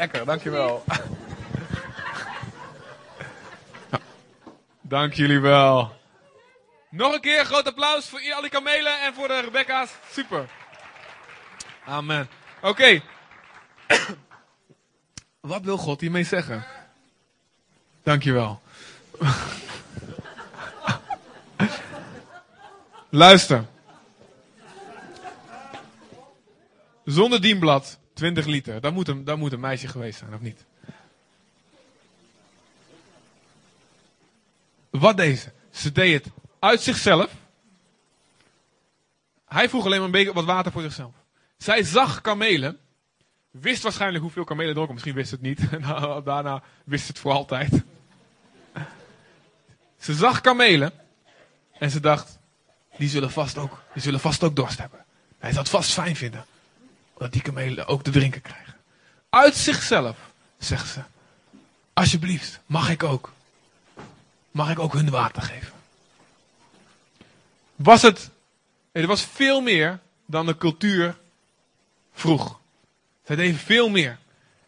A: Lekker, dankjewel. Dank jullie wel. Nog een keer groot applaus voor al die kamelen en voor de Rebecca's. Super. Amen. Oké. Wat wil God hiermee zeggen? Dankjewel. Luister. Zonder dienblad, 20 liter. Dat moet, een, dat moet een meisje geweest zijn, of niet? Wat deze? Ze deed het uit zichzelf. Hij vroeg alleen maar een beetje wat water voor zichzelf. Zij zag kamelen. Wist waarschijnlijk hoeveel kamelen dronken. Misschien wist het niet. Daarna wist het voor altijd. Ze zag kamelen. En ze dacht, die zullen vast ook, die zullen vast ook dorst hebben. Hij zou het vast fijn vinden. Dat die kamelen ook te drinken krijgen. Uit zichzelf, zegt ze. Alsjeblieft, mag ik ook. Mag ik ook hun water geven? Was het, er was veel meer dan de cultuur vroeg. Zij deden veel meer.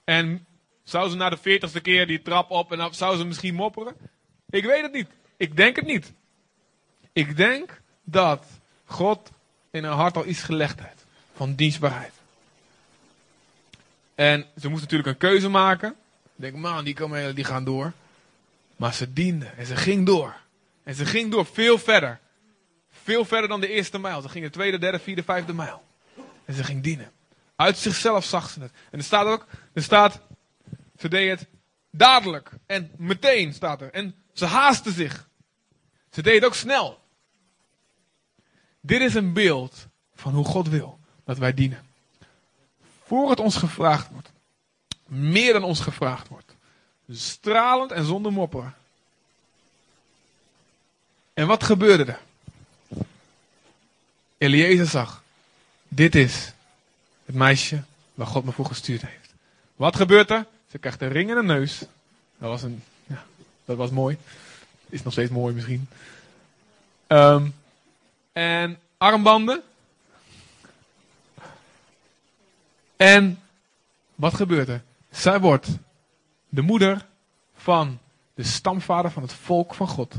A: En zou ze na de veertigste keer die trap op en zou ze misschien mopperen? Ik weet het niet. Ik denk het niet. Ik denk dat God in haar hart al iets gelegd heeft. Van dienstbaarheid. En ze moest natuurlijk een keuze maken. Ik denk, man, die kamelen die gaan door. Maar ze diende en ze ging door. En ze ging door veel verder. Veel verder dan de eerste mijl. Ze ging de tweede, derde, vierde, vijfde mijl. En ze ging dienen. Uit zichzelf zag ze het. En er staat ook, er staat, ze deed het dadelijk. En meteen staat er. En ze haastte zich. Ze deed het ook snel. Dit is een beeld van hoe God wil dat wij dienen. Voor het ons gevraagd wordt. Meer dan ons gevraagd wordt. Stralend en zonder mopperen. En wat gebeurde er? Eliezer zag. Dit is het meisje waar God me voor gestuurd heeft. Wat gebeurt er? Ze krijgt een ring in de neus. Dat was, een, ja, dat was mooi. Is nog steeds mooi misschien. Ehm, en armbanden. En wat gebeurt er? Zij wordt de moeder van de stamvader van het volk van God.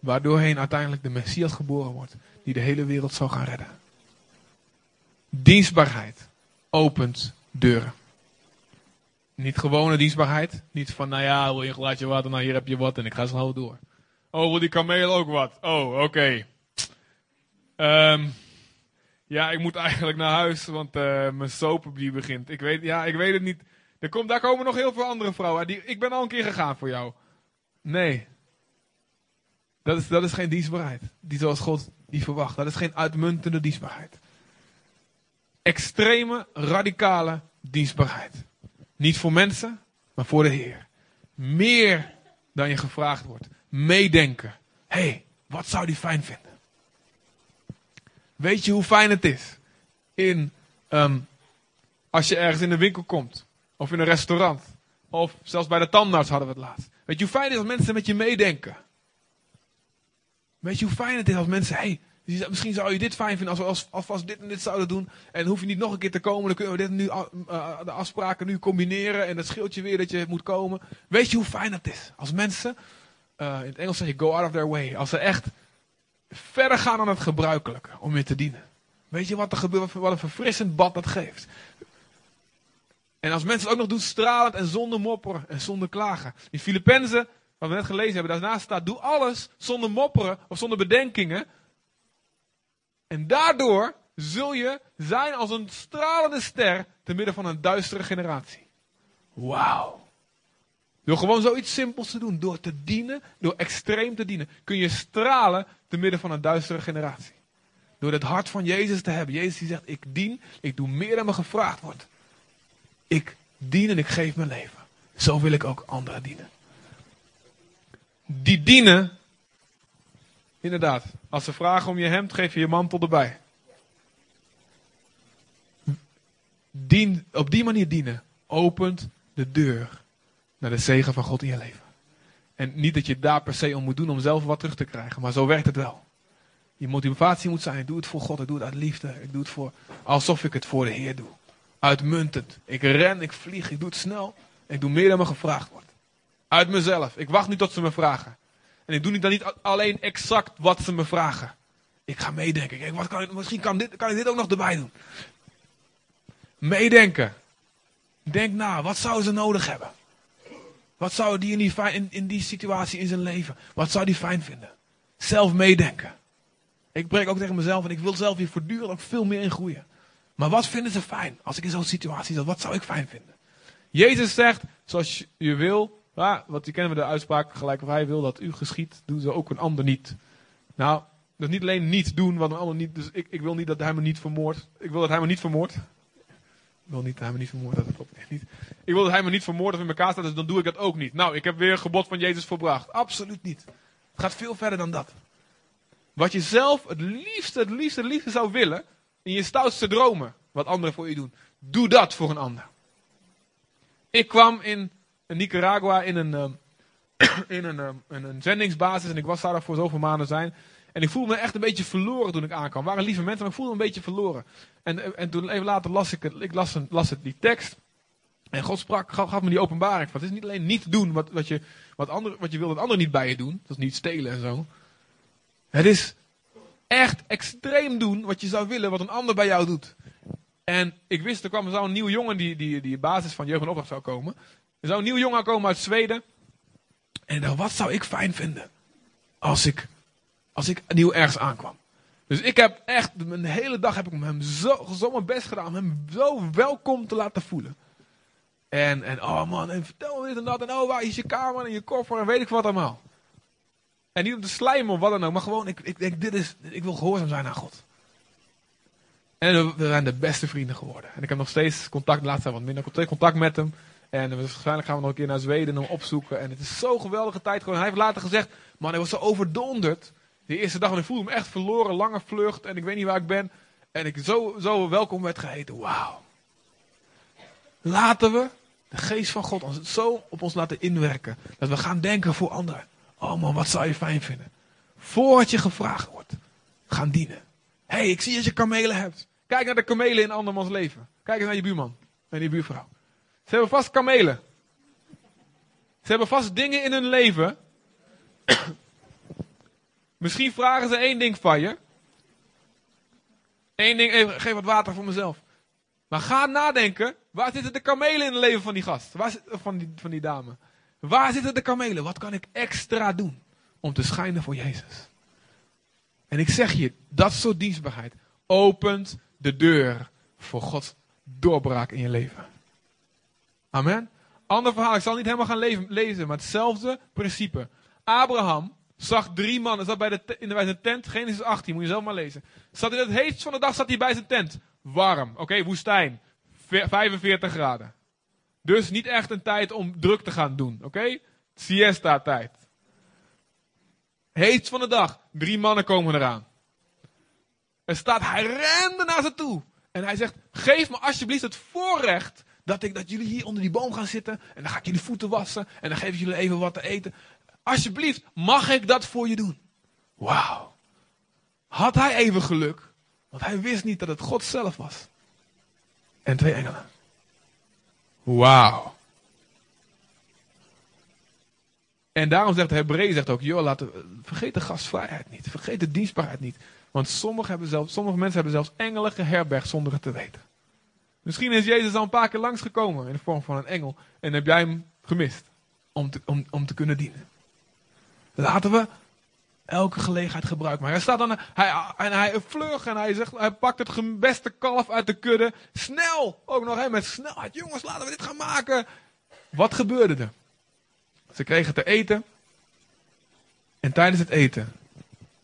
A: Waardoorheen uiteindelijk de Messias geboren wordt. Die de hele wereld zal gaan redden. Dienstbaarheid opent deuren. Niet gewone dienstbaarheid. Niet van, nou ja, wil je een glaasje water? Nou, hier heb je wat en ik ga snel door. Oh, wil die kameel ook wat? Oh, oké. Ehm, ja, ik moet eigenlijk naar huis, want eh, mijn soap die begint. Ik weet, ja, ik weet het niet. Daar komen nog heel veel andere vrouwen. Ik ben al een keer gegaan voor jou. Nee. Dat is, dat is geen dienstbaarheid. Die zoals God die verwacht. Dat is geen uitmuntende dienstbaarheid. Extreme, radicale dienstbaarheid. Niet voor mensen, maar voor de Heer. Meer dan je gevraagd wordt. Meedenken. Hey, wat zou die fijn vinden? Weet je hoe fijn het is? In, um, als je ergens in een winkel komt. Of in een restaurant. Of zelfs bij de tandarts hadden we het laatst. Weet je hoe fijn het is als mensen met je meedenken? Weet je hoe fijn het is als mensen, hey, Misschien zou je dit fijn vinden als we als, alvast dit en dit zouden doen. En hoef je niet nog een keer te komen. Dan kunnen we dit nu, eh, de afspraken nu combineren. En dat scheelt je weer dat je moet komen. Weet je hoe fijn dat is? Als mensen, eh, in het Engels zeg je go out of their way. Als ze echt verder gaan dan het gebruikelijke om je te dienen. Weet je wat er gebeurt? Wat een verfrissend bad dat geeft. En als mensen het ook nog doen stralend en zonder mopperen en zonder klagen. In Filippenzen, wat we net gelezen hebben, daarnaast staat: doe alles zonder mopperen of zonder bedenkingen. En daardoor zul je zijn als een stralende ster te midden van een duistere generatie. Wauw. Door gewoon zoiets simpels te doen, door te dienen, door extreem te dienen, kun je stralen te midden van een duistere generatie. Door het hart van Jezus te hebben. Jezus die zegt, ik dien, ik doe meer dan me gevraagd wordt. Ik dien en ik geef mijn leven. Zo wil ik ook anderen dienen. Die dienen, inderdaad, als ze vragen om je hemd, geef je je mantel erbij. Dien, op die manier dienen opent de deur naar de zegen van God in je leven. En niet dat je daar per se om moet doen om zelf wat terug te krijgen, maar zo werkt het wel. Je motivatie moet zijn, ik doe het voor God, ik doe het uit liefde, ik doe het voor, alsof ik het voor de Heer doe. Uitmuntend. Ik ren, ik vlieg, ik doe het snel. Ik doe meer dan me gevraagd wordt. Uit mezelf. Ik wacht niet tot ze me vragen. En ik doe dan niet alleen exact wat ze me vragen. Ik ga meedenken. Kijk, wat kan ik, misschien kan, dit, kan ik dit ook nog erbij doen. Meedenken. Denk na, wat zouden ze nodig hebben? Wat zou die in die, in, in die situatie in zijn leven, wat zou die fijn vinden? Zelf meedenken. Ik breek ook tegen mezelf en ik wil zelf hier voortdurend ook veel meer in groeien. Maar wat vinden ze fijn als ik in zo'n situatie zit? Wat zou ik fijn vinden? Jezus zegt, zoals je- wil, ja, wat die kennen we de uitspraak, gelijk of hij wil dat u geschiet, doe ze ook een ander niet. Nou, dus niet alleen niet doen wat een ander niet, dus ik, ik wil niet dat hij me niet vermoordt. Ik wil dat hij me niet vermoordt. Ik wil niet hij me niet vermoordt, dat klopt echt niet. Ik wil dat hij me niet vermoordt of in elkaar staat, dus dan doe ik dat ook niet. Nou, ik heb weer een gebod van Jezus volbracht. Absoluut niet. Het gaat veel verder dan dat. Wat je zelf het liefste, het liefste, het liefste zou willen, in je stoutste dromen, wat anderen voor je doen. Doe dat voor een ander. Ik kwam in Nicaragua in een, ehm, in een, ehm, in een zendingsbasis en ik was daar voor zoveel maanden zijn. En ik voelde me echt een beetje verloren toen ik aankwam. Waren lieve mensen, maar ik voelde me een beetje verloren. En, en toen even later las ik het, ik las, een- las het, die tekst. En God sprak, gaf, gaf me die openbaring. Het is niet alleen niet doen wat, wat, je, wat, andere, wat je wil dat anderen niet bij je doen. Dat is niet stelen en zo. Het is echt extreem doen wat je zou willen, wat een ander bij jou doet. En ik wist, er kwam zou een nieuwe jongen die, die, die basis van jeugd en opdracht zou komen. Er zou een nieuwe jongen komen uit Zweden. En dacht, wat zou ik fijn vinden als ik, als ik nieuw ergens aankwam. Dus ik heb echt, een hele dag heb ik hem zo, zo mijn best gedaan om hem zo welkom te laten voelen. En, en oh man, en vertel me dit en dat. En oh, waar is je kamer en je koffer en weet ik wat allemaal. En niet om te slijmen of wat dan ook, maar gewoon, ik, ik denk, dit is, ik wil gehoorzaam zijn aan God. En we, zijn de beste vrienden geworden. En ik heb nog steeds contact, laatst wat minder, contact met hem. En waarschijnlijk gaan we nog een keer naar Zweden hem opzoeken. En het is zo'n geweldige tijd gewoon. Hij heeft later gezegd, man, hij was zo overdonderd. De eerste dag, en ik voelde me echt verloren, lange vlucht. En ik weet niet waar ik ben. En ik zo, zo welkom werd geheten. Wauw. Laten we de geest van God ons zo op ons laten inwerken. Dat we gaan denken voor anderen. Oh man, wat zou je fijn vinden? Voordat je gevraagd wordt, gaan dienen. Hé, hey, ik zie dat je kamelen hebt. Kijk naar de kamelen in andermans leven. Kijk eens naar je buurman en je buurvrouw. Ze hebben vast kamelen. Ze hebben vast dingen in hun leven. Misschien vragen ze één ding van je. Eén ding, even, geef wat water voor mezelf. Maar ga nadenken, waar zitten de kamelen in het leven van die gast? Waar van, die, van die dame? Waar zitten de kamelen? Wat kan ik extra doen om te schijnen voor Jezus? En ik zeg je, dat soort dienstbaarheid opent de deur voor Gods doorbraak in je leven. Amen. Ander verhaal, ik zal niet helemaal gaan lezen, maar hetzelfde principe. Abraham zag drie mannen, zat bij, de, in de, bij zijn tent, Genesis 18, moet je zelf maar lezen. Zat in het heetst van de dag, zat hij bij zijn tent. Warm, oké, woestijn, Ve- 45 graden. Dus niet echt een tijd om druk te gaan doen, oké? Siesta tijd. Heetst van de dag, drie mannen komen eraan. Er staat, hij rende naar ze toe. En hij zegt, geef me alsjeblieft het voorrecht dat, ik, dat jullie hier onder die boom gaan zitten. En dan ga ik jullie voeten wassen. En dan geef ik jullie even wat te eten. Alsjeblieft, mag ik dat voor je doen? Wauw. had hij even geluk, want hij wist niet dat het God zelf was. En twee engelen. Wauw. En daarom zegt de Hebreeën zegt ook, joh, laten vergeet de gastvrijheid niet. Vergeet de dienstbaarheid niet. Want sommige, hebben zelfs, sommige mensen hebben zelfs engelen geherbergd zonder het te weten. Misschien is Jezus al een paar keer langsgekomen in de vorm van een engel. En heb jij hem gemist om te, om, om te kunnen dienen. Laten we elke gelegenheid gebruiken. Maar hij staat dan, hij, en hij vlug en hij zegt, hij pakt het beste kalf uit de kudde. Snel! Ook nog hè, met snelheid. Jongens, laten we dit gaan maken. Wat gebeurde er? Ze kregen te eten. En tijdens het eten,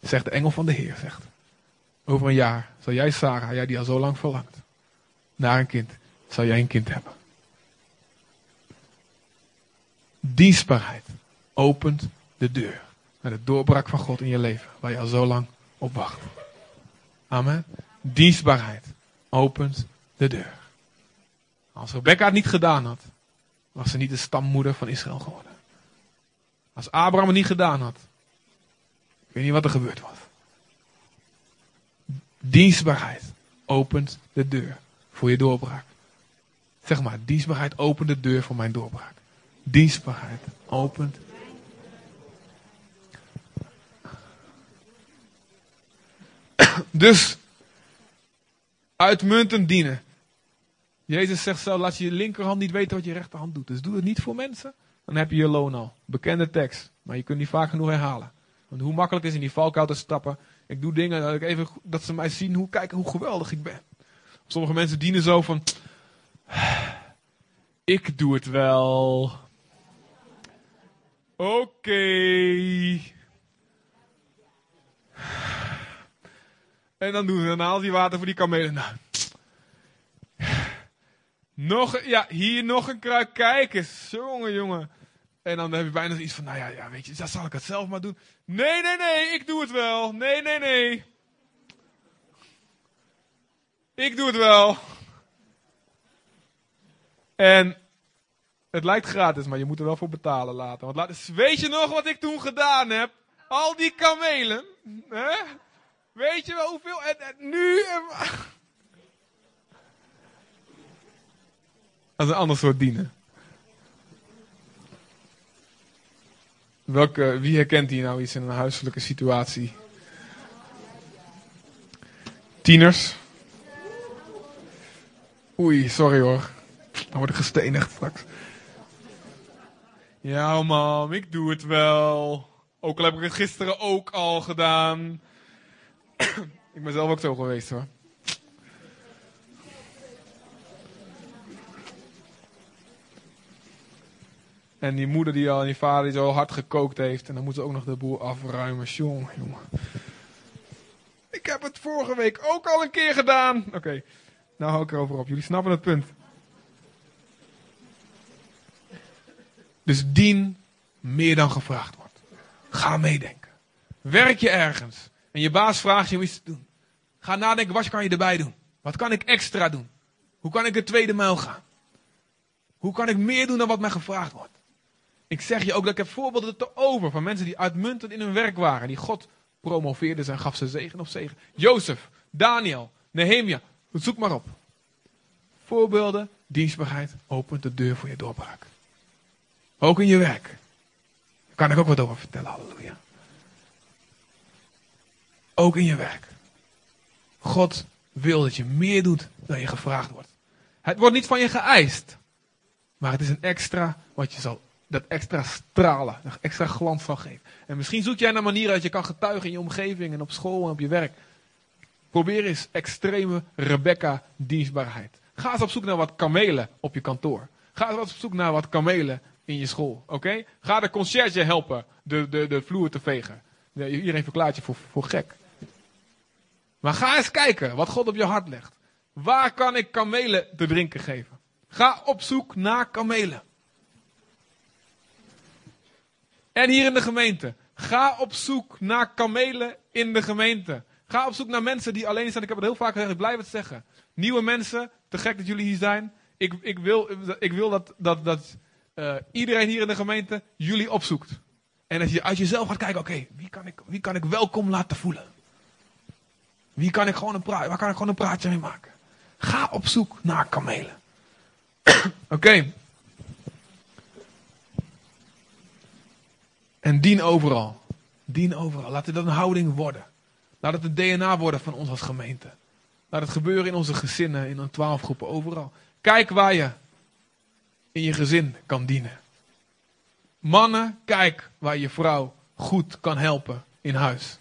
A: zegt de engel van de Heer, zegt, over een jaar zal jij Sarah, jij die al zo lang verlangt, naar een kind, zal jij een kind hebben. Dienstbaarheid opent de deur naar de doorbraak van God in je leven, waar je al zo lang op wacht. Amen. Dienstbaarheid opent de deur. Als Rebecca het niet gedaan had, was ze niet de stammoeder van Israël geworden. Als Abraham het niet gedaan had, ik weet niet wat er gebeurd was. Dienstbaarheid opent de deur voor je doorbraak. Zeg maar, dienstbaarheid opent de deur voor mijn doorbraak. Dienstbaarheid opent. Dus, uitmuntend dienen. Jezus zegt zo, laat je linkerhand niet weten wat je rechterhand doet. Dus doe het niet voor mensen, dan heb je je loon al. Bekende tekst, maar je kunt die vaak genoeg herhalen. Want hoe makkelijk is in die valkuil te stappen. Ik doe dingen dat, ik even, dat ze mij zien, hoe, kijken hoe geweldig ik ben. Sommige mensen dienen zo van, ik doe het wel. Oké. En dan doen ze een haaltje water voor die kamelen. Nou. Nog, ja, hier nog een kruik. Kijk eens, jongen, jongen. En dan heb je bijna iets van, nou ja, ja, weet je, dan zal ik het zelf maar doen. Nee, nee, nee, ik doe het wel. Nee, nee, nee. Ik doe het wel. En het lijkt gratis, maar je moet er wel voor betalen later. Want laat, weet je nog wat ik toen gedaan heb? Al die kamelen. Hè? Weet je wel hoeveel? En, nu. en- Dat is een ander soort dienen. Welke, wie herkent hier nou iets in een huiselijke situatie? Tieners? Oei, sorry hoor. Dan word ik gestenigd straks. Ja, mam, ik doe het wel. Ook al heb ik het gisteren ook al gedaan. ik ben zelf ook zo geweest hoor. En die moeder die al, en die vader die zo hard gekookt heeft. En dan moeten ze ook nog de boel afruimen. Jongen, jongen. Ik heb het vorige week ook al een keer gedaan. Oké, nou hou ik erover op. Jullie snappen het punt. Dus dien meer dan gevraagd wordt. Ga meedenken. Werk je ergens. En je baas vraagt je om iets te doen. Ga nadenken, wat kan je erbij doen? Wat kan ik extra doen? Hoe kan ik een tweede mijl gaan? Hoe kan ik meer doen dan wat mij gevraagd wordt? Ik zeg je ook dat ik heb voorbeelden te over van mensen die uitmuntend in hun werk waren. Die God promoveerde en gaf ze zegen op zegen. Jozef, Daniel, Nehemia, zoek maar op. Voorbeelden, dienstbaarheid opent de deur voor je doorbraak. Ook in je werk. Daar kan ik ook wat over vertellen, halleluja. Ook in je werk. God wil dat je meer doet dan je gevraagd wordt. Het wordt niet van je geëist. Maar het is een extra wat je zal, dat extra stralen, dat extra glans zal geven. En misschien zoek jij naar manieren dat je kan getuigen in je omgeving en op school en op je werk. Probeer eens extreme Rebecca dienstbaarheid. Ga eens op zoek naar wat kamelen op je kantoor. Ga eens op zoek naar wat kamelen in je school. Oké? Ga de conciërge helpen de, de, de vloer te vegen. Iedereen verklaart je voor, voor gek. Maar ga eens kijken wat God op je hart legt. Waar kan ik kamelen te drinken geven? Ga op zoek naar kamelen. En hier in de gemeente. Ga op zoek naar kamelen in de gemeente. Ga op zoek naar mensen die alleen zijn. Ik heb het heel vaak gezegd, ik blijf het zeggen. Nieuwe mensen, te gek dat jullie hier zijn. Ik, ik wil, ik wil dat, dat, dat eh, iedereen hier in de gemeente jullie opzoekt. En dat je uit jezelf gaat kijken, oké, wie, wie kan ik welkom laten voelen? Wie kan ik gewoon een praatje, waar kan ik gewoon een praatje mee maken? Ga op zoek naar kamelen. Oké. En dien overal. Dien overal. Laat dit een houding worden. Laat het een DNA worden van ons als gemeente. Laat het gebeuren in onze gezinnen, in een twaalfgroepen, overal. Kijk waar je in je gezin kan dienen. Mannen, kijk waar je vrouw goed kan helpen in huis.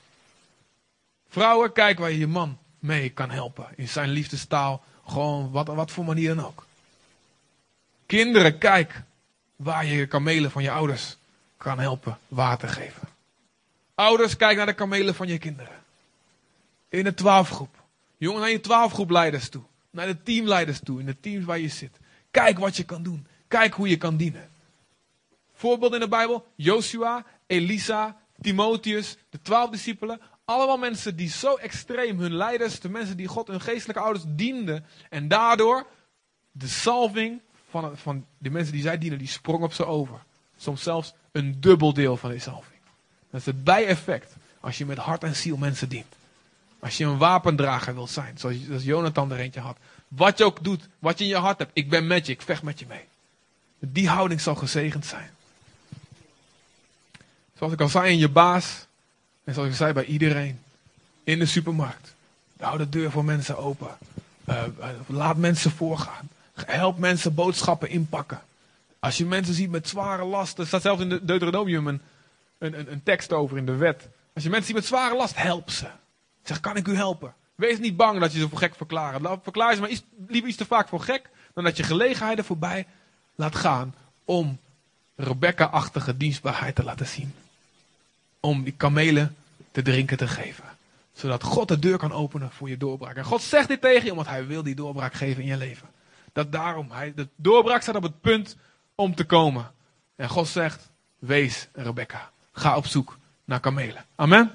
A: Vrouwen, kijk waar je je man mee kan helpen. In zijn liefdestaal, gewoon wat, wat voor manier dan ook. Kinderen, kijk waar je kamelen van je ouders kan helpen water geven. Ouders, kijk naar de kamelen van je kinderen. In de twaalfgroep. Jongen, naar je twaalfgroepleiders toe. Naar de teamleiders toe, in de teams waar je zit. Kijk wat je kan doen. Kijk hoe je kan dienen. Voorbeeld in de Bijbel: Joshua, Elisa, Timotheus, de twaalf discipelen. Allemaal mensen die zo extreem hun leiders, de mensen die God hun geestelijke ouders dienden. En daardoor de salving van, van de mensen die zij dienen, die sprong op ze over. Soms zelfs een dubbel deel van die salving. Dat is het bijeffect als je met hart en ziel mensen dient. Als je een wapendrager wilt zijn, zoals Jonathan er eentje had. Wat je ook doet, wat je in je hart hebt. Ik ben met je, ik vecht met je mee. Die houding zal gezegend zijn. Zoals ik al zei in je baas. En zoals ik zei bij iedereen. In de supermarkt. Hou de deur voor mensen open. Uh, laat mensen voorgaan. Help mensen boodschappen inpakken. Als je mensen ziet met zware lasten. Er staat zelfs in de Deuteronomium een, een, een tekst over in de wet. Als je mensen ziet met zware last, help ze. Zeg, kan ik u helpen? Wees niet bang dat je ze voor gek verklaren. Verklaar ze maar iets, liever iets te vaak voor gek. Dan dat je gelegenheden voorbij laat gaan om Rebecca-achtige dienstbaarheid te laten zien. Om die kamelen te drinken te geven. Zodat God de deur kan openen voor je doorbraak. En God zegt dit tegen je omdat hij wil die doorbraak geven in je leven. Dat daarom, hij, de doorbraak staat op het punt om te komen. En God zegt, wees Rebecca. Ga op zoek naar kamelen. Amen.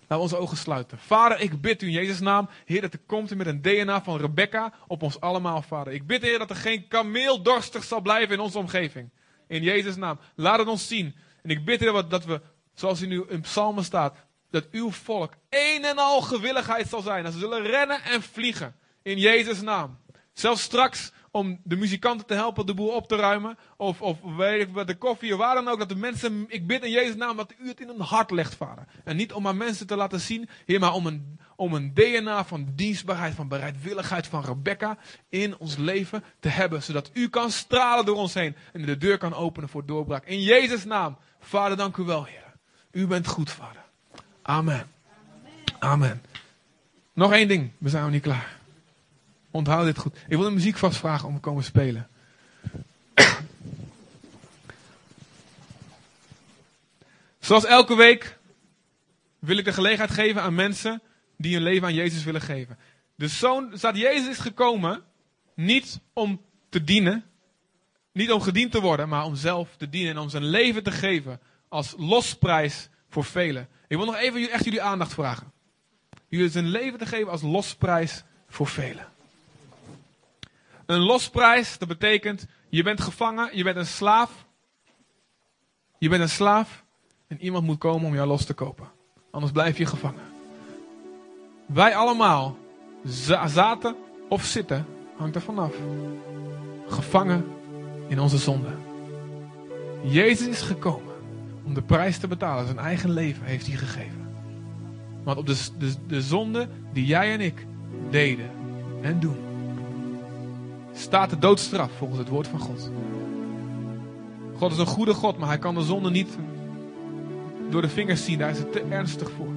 A: Laten we onze ogen sluiten. Vader, ik bid u in Jezus' naam, Heer, dat er komt met een DNA van Rebecca op ons allemaal, Vader. Ik bid, Heer, dat er geen kameel dorstig zal blijven in onze omgeving. In Jezus' naam. Laat het ons zien. En ik bid, Heer, dat we, zoals u nu in psalmen staat, dat uw volk een en al gewilligheid zal zijn. Dat ze zullen rennen en vliegen. In Jezus' naam. Zelfs straks om de muzikanten te helpen de boel op te ruimen. Of, of weet ik, de koffie of waar dan ook. Dat de mensen, ik bid in Jezus' naam dat u het in hun hart legt, vader. En niet om aan mensen te laten zien, Heer, maar om een, om een DNA van dienstbaarheid, van bereidwilligheid van Rebecca in ons leven te hebben. Zodat u kan stralen door ons heen en de deur kan openen voor doorbraak. In Jezus' naam, vader, dank u wel, Heer. U bent goed, vader. Amen. Amen. Nog één ding, we zijn nog niet klaar. Onthoud dit goed. Ik wil de muziek vast vragen om te komen spelen. Zoals elke week wil ik de gelegenheid geven aan mensen die hun leven aan Jezus willen geven. De zoon, staat Jezus is gekomen niet om te dienen, niet om gediend te worden, maar om zelf te dienen en om zijn leven te geven als losprijs voor velen. Ik wil nog even echt jullie aandacht vragen. Jullie zijn leven te geven als losprijs voor velen. Een losprijs, dat betekent, je bent gevangen, je bent een slaaf. Je bent een slaaf en iemand moet komen om jou los te kopen. Anders blijf je gevangen. Wij allemaal zaten of zitten, hangt er vanaf. Gevangen in onze zonde. Jezus is gekomen om de prijs te betalen. Zijn eigen leven heeft hij gegeven. Want op de, de, de zonde die jij en ik deden en doen staat de doodstraf volgens het woord van God. God is een goede God, maar hij kan de zonde niet door de vingers zien. Daar is het te ernstig voor.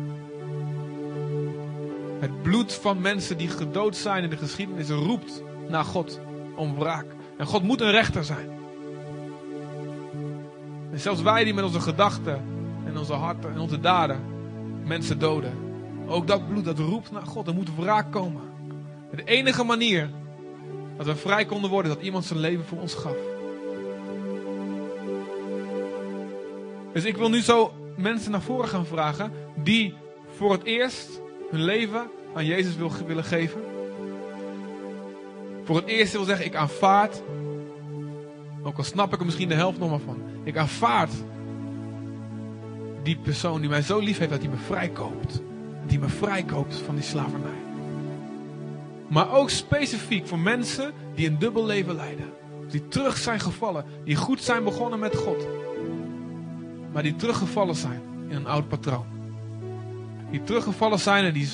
A: Het bloed van mensen die gedood zijn in de geschiedenis roept naar God om wraak. En God moet een rechter zijn. En zelfs wij die met onze gedachten en onze harten en onze daden mensen doden. Ook dat bloed dat roept naar God. Er moet wraak komen. de enige manier dat we vrij konden worden, dat iemand zijn leven voor ons gaf. Dus ik wil nu zo mensen naar voren gaan vragen die voor het eerst hun leven aan Jezus willen geven. Voor het eerst wil zeggen, ik aanvaard, ook al snap ik er misschien de helft nog maar van, ik aanvaard die persoon die mij zo lief heeft dat hij me vrijkoopt. die me vrijkoopt van die slavernij. Maar ook specifiek voor mensen die een dubbel leven leiden. Die terug zijn gevallen, die goed zijn begonnen met God. Maar die teruggevallen zijn in een oud patroon. Die teruggevallen zijn en die,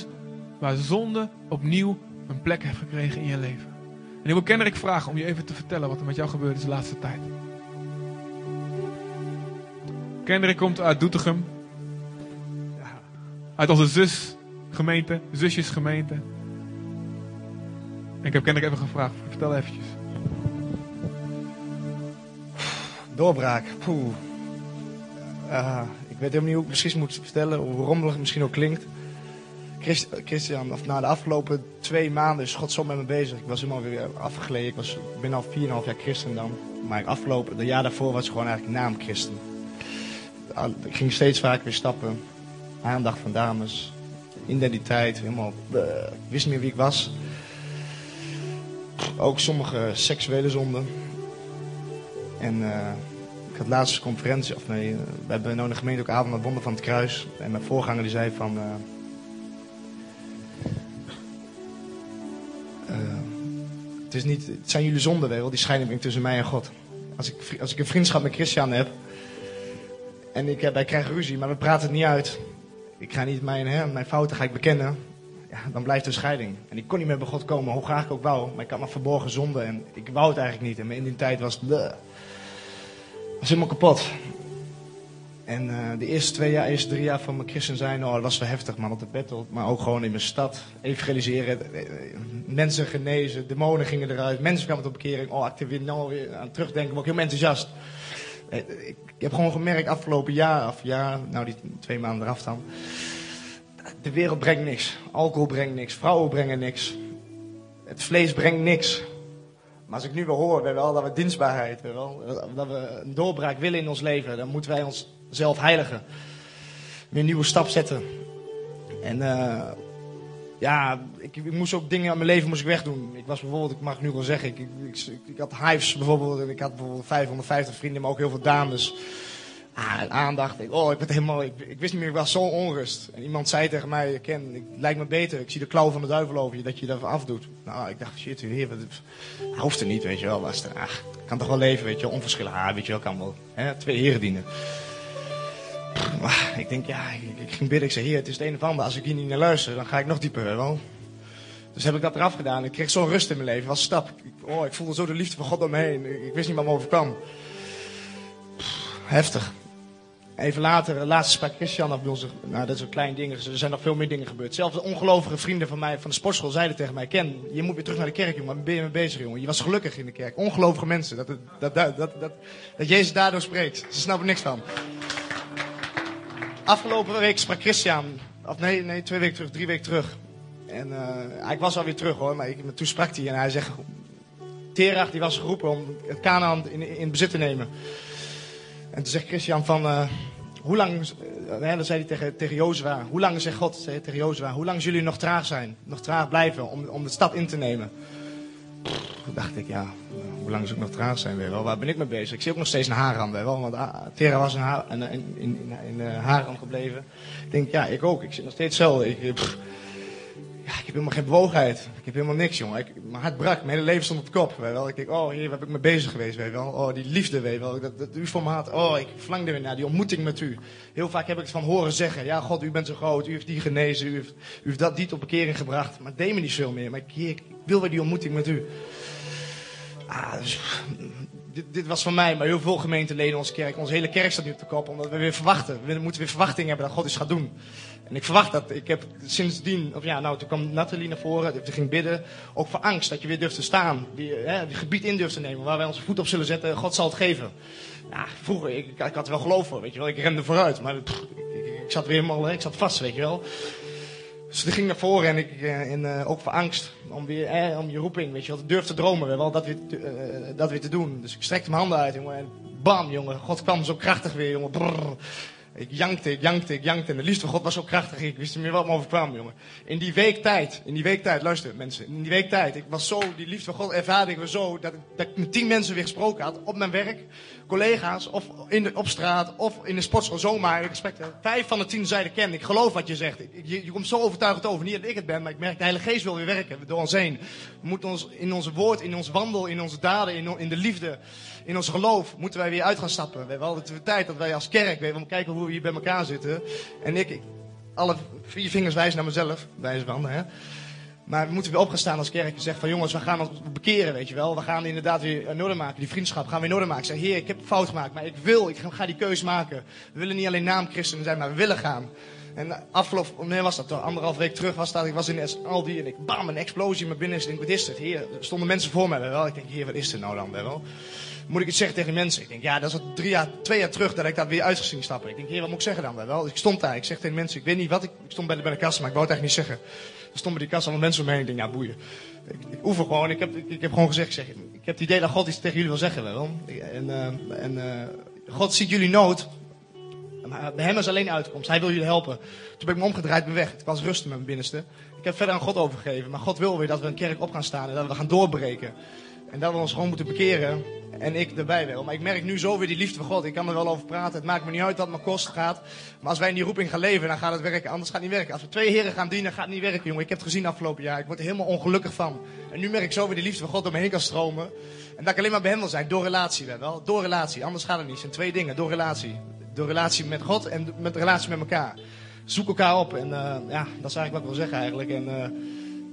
A: waar zonde opnieuw een plek heeft gekregen in je leven. En ik wil Kendrick vragen om je even te vertellen wat er met jou gebeurd is de laatste tijd. Kendrick komt uit Doetinchem. Uit onze zus gemeente, zusjesgemeente. En ik heb Kendrick even gevraagd, vertel eventjes.
D: Doorbraak. Uh, ik weet helemaal niet hoe ik precies moet vertellen, hoe rommelig het misschien ook klinkt. Christ, Christian, of na de afgelopen twee maanden is God zo met me bezig. Ik was helemaal weer afgeleden. Ik, was, ik ben al 4,5 jaar christen dan. Maar afgelopen, de jaar daarvoor was ik gewoon eigenlijk naam christen. Ik ging steeds vaker weer stappen. Aandacht van dames. Identiteit, helemaal. Ik wist niet meer wie ik was. Ook sommige seksuele zonden. En uh, ik had laatst een conferentie, of nee, we hebben in de gemeente ook avond met Wonder van het Kruis. En mijn voorganger die zei van... Het, is niet, het zijn jullie zonden wel, die scheiding tussen mij en God. Als ik, als ik een vriendschap met Christian heb... En ik, wij krijgen ruzie, maar we praten het niet uit. Ik ga niet mijn, hè, mijn fouten ga ik bekennen ja, dan blijft er scheiding. En ik kon niet meer bij God komen, hoe graag ik ook wou. Maar ik had maar verborgen zonde en ik wou het eigenlijk niet. En mijn identiteit was, bleh, was helemaal kapot. En uh, de eerste twee jaar, eerste drie jaar van mijn christen zijn, oh, dat was wel heftig man, op de battle. Maar ook gewoon in mijn stad, evangeliseren, eh, eh, mensen genezen, demonen gingen eruit, mensen kwamen tot bekering. Oh, ik weer nou weer aan terugdenken, ben ook heel enthousiast. Ik heb gewoon gemerkt afgelopen jaar, of jaar, nou die twee maanden eraf dan de wereld brengt niks. Alcohol brengt niks. Vrouwen brengen niks. Het vlees brengt niks. Maar als ik nu wel hoor, wel, dat we dienstbaarheid, wel, dat we een doorbraak willen in ons leven, dan moeten wij onszelf heiligen. Weer een nieuwe stap zetten. En uh, ja, ik, ik, moest ook dingen aan mijn leven moest ik wegdoen. Ik was bijvoorbeeld, ik mag nu wel zeggen, ik, ik, ik had hives bijvoorbeeld. En ik had bijvoorbeeld 550 vrienden, maar ook heel veel dames ah, aandacht. Ik, oh, ik, werd helemaal, ik, ik, wist niet meer, ik was zo onrust. En iemand zei tegen mij, Ken, lijkt me beter. Ik zie de klauw van de duivel over je, dat je dat afdoet. Nou, ik dacht, shit, heer, dat hoeft er niet, weet je wel. Was er, ach, kan toch wel leven, weet je wel. Onverschillen, ah, weet je wel, kan wel. Hè, twee heren dienen. Maar ik denk, ja, ik, ging bidden. Ik zei, heer, het is het een of ander. Als ik hier niet naar luister, dan ga ik nog dieper, wel. Dus heb ik dat eraf gedaan. Ik kreeg zo'n rust in mijn leven. was stap. oh, ik voelde zo de liefde van God om me heen. Ik, ik wist niet wat me overkwam. Heftig. Even later, laatste sprak Christian af bij ons. Nou, dat is een klein. Er zijn nog veel meer dingen gebeurd. Zelfs de ongelovige vrienden van mij van de sportschool zeiden tegen mij: Ken, je moet weer terug naar de kerk, jongen. Waar ben je mee bezig, jongen? Je was gelukkig in de kerk. Ongelovige mensen. Dat, dat, dat, dat, dat, dat Jezus daardoor spreekt. Ze snappen niks van. Afgelopen week sprak Christian. Of nee, nee, twee weken terug, drie weken terug. En uh, ik was alweer terug hoor. Maar ik, toen sprak hij en hij zegt: Terach die was geroepen om het Canaan in, in bezit te nemen. En toen zegt Christian van, uh, hoe lang, uh, dan zei hij tegen, tegen Jozua, hoe lang, zegt God tegen Jozua, hoe lang zullen jullie nog traag zijn, nog traag blijven om, om de stad in te nemen? Dacht ik, ja, hoe lang zou ik nog traag zijn, weet wel? waar ben ik mee bezig? Ik zie ook nog steeds een Haran, weet wel, want uh, Tera was in, in, in, in, Haran gebleven. Ik denk, ja, ik ook, ik zit nog steeds zo. Ik, pff, ja, ik heb helemaal geen bewogenheid. Ik heb helemaal niks, jongen. Ik, mijn hart brak. Mijn hele leven stond op kop. Weet wel. Ik denk, oh, hier, ben ik mee bezig geweest, weet wel. Oh, die liefde, weet wel. Dat, dat u formaat. Oh, ik verlangde weer naar die ontmoeting met u. Heel vaak heb ik het van horen zeggen. Ja, God, u bent zo groot. U heeft die genezen. U heeft, u heeft dat, niet op bekering gebracht. Maar het deed me niet veel meer. Maar ik, wil weer die ontmoeting met u. Ah, dus, dit, was van mij, maar heel veel gemeenteleden onze kerk. Onze hele kerk staat nu op de kop, omdat we weer verwachten. We moeten weer verwachting hebben dat God iets gaat doen. En ik verwacht dat. Ik heb sindsdien, of ja, nou, toen kwam Nathalie naar voren, die ging bidden. Ook voor angst, dat je weer durft te staan. Die, hè, die gebied in durft te nemen, waar wij onze voet op zullen zetten. God zal het geven. Ja, vroeger, ik, ik had er wel geloof weet je wel. Ik rende vooruit, maar ik, zat weer helemaal, ik zat vast, weet je wel. Dus die ging naar voren en, ik, en uh, ook voor angst. Om weer, eh, om je roeping, weet je wel, durven te dromen, wel, dat weer, uh, dat weer te doen. Dus ik strekte mijn handen uit, jongen. En bam, jongen. God kwam zo krachtig weer, jongen. Ik jankte, ik jankte, ik jankte. En de liefde van God was zo krachtig. Ik wist niet meer wat me overkwam, jongen. In die week tijd, in die week tijd, luister mensen. In die week tijd, ik was zo, die liefde van God ervaarde ik weer zo. Dat dat ik met tien mensen weer gesproken had. Op mijn werk, collega's, of in de, op straat, of in de sportschool. Zomaar, respect. Vijf van de tien zeiden ken. Ik geloof wat je zegt. Je, je komt zo overtuigend over. Niet dat ik het ben, maar ik merk de Heilige Geest wil weer werken door ons heen. We moeten ons in onze woord, in ons wandel, in onze daden, in, in de liefde, in ons geloof, moeten wij weer uit gaan stappen. We hebben altijd de tijd dat wij als kerk, we kijken hoe we hier bij elkaar zitten. En ik, alle vier vingers wijzen naar mezelf, wijzen hè. Maar we moeten weer op gaan staan als kerk en zeggen van jongens, we gaan ons bekeren, weet je wel. We gaan inderdaad weer in orde maken, die vriendschap gaan we in maken. Zeg, heer, ik heb fout gemaakt, maar ik wil, ik ga, die keus maken. We willen niet alleen naamchristenen zijn, maar we willen gaan. En afgelopen, wanneer was dat? Anderhalf week terug was dat. Ik was in Aldi en ik, bam, een explosie binnenste. Ik denk, wat is dit? Heer, er stonden mensen voor mij, wel. Ik denk, heer, wat is dit nou dan, wel? Moet ik het zeggen tegen mensen? Ik denk, ja, dat is al drie jaar, twee jaar terug dat ik dat weer uit ging stappen. Ik denk, heer, wat moet ik zeggen dan, wel? Ik stond daar, ik zeg tegen mensen, ik weet niet wat ik, ik stond bij de, bij de maar ik wou het eigenlijk niet zeggen. Er stonden die kassa allemaal mensen omheen. Ik denk, ja, boeien. Ik, ik oefen gewoon. Ik heb, ik, ik heb gewoon gezegd, ik, zeg, ik heb het idee dat God iets tegen jullie wil zeggen, wel. En, eh, en eh, God ziet jullie nood. Maar bij hem is alleen uitkomst. Hij wil jullie helpen. Toen ben ik me omgedraaid, ben weg. Het was rusten met mijn binnenste. Ik heb verder aan God overgegeven. Maar God wil weer dat we een kerk op gaan staan en dat we gaan doorbreken. En dat we ons gewoon moeten bekeren. En ik erbij wil. Maar ik merk nu zo weer die liefde van God. Ik kan er wel over praten. Het maakt me niet uit wat het me kost gaat. Maar als wij in die roeping gaan leven, dan gaat het werken. Anders gaat het niet werken. Als we twee heren gaan dienen, gaat het niet werken, jongen. Ik heb het gezien afgelopen jaar. Ik word er helemaal ongelukkig van. En nu merk ik zo weer die liefde van God door me heen kan stromen. En dat ik alleen maar bij hem zijn. Door relatie, wel. Door relatie. Anders gaat het niet. Het zijn twee dingen. Door relatie. Door relatie met God en met relatie met elkaar. Zoek elkaar op. En eh, ja, dat is eigenlijk wat ik wil zeggen eigenlijk. En eh,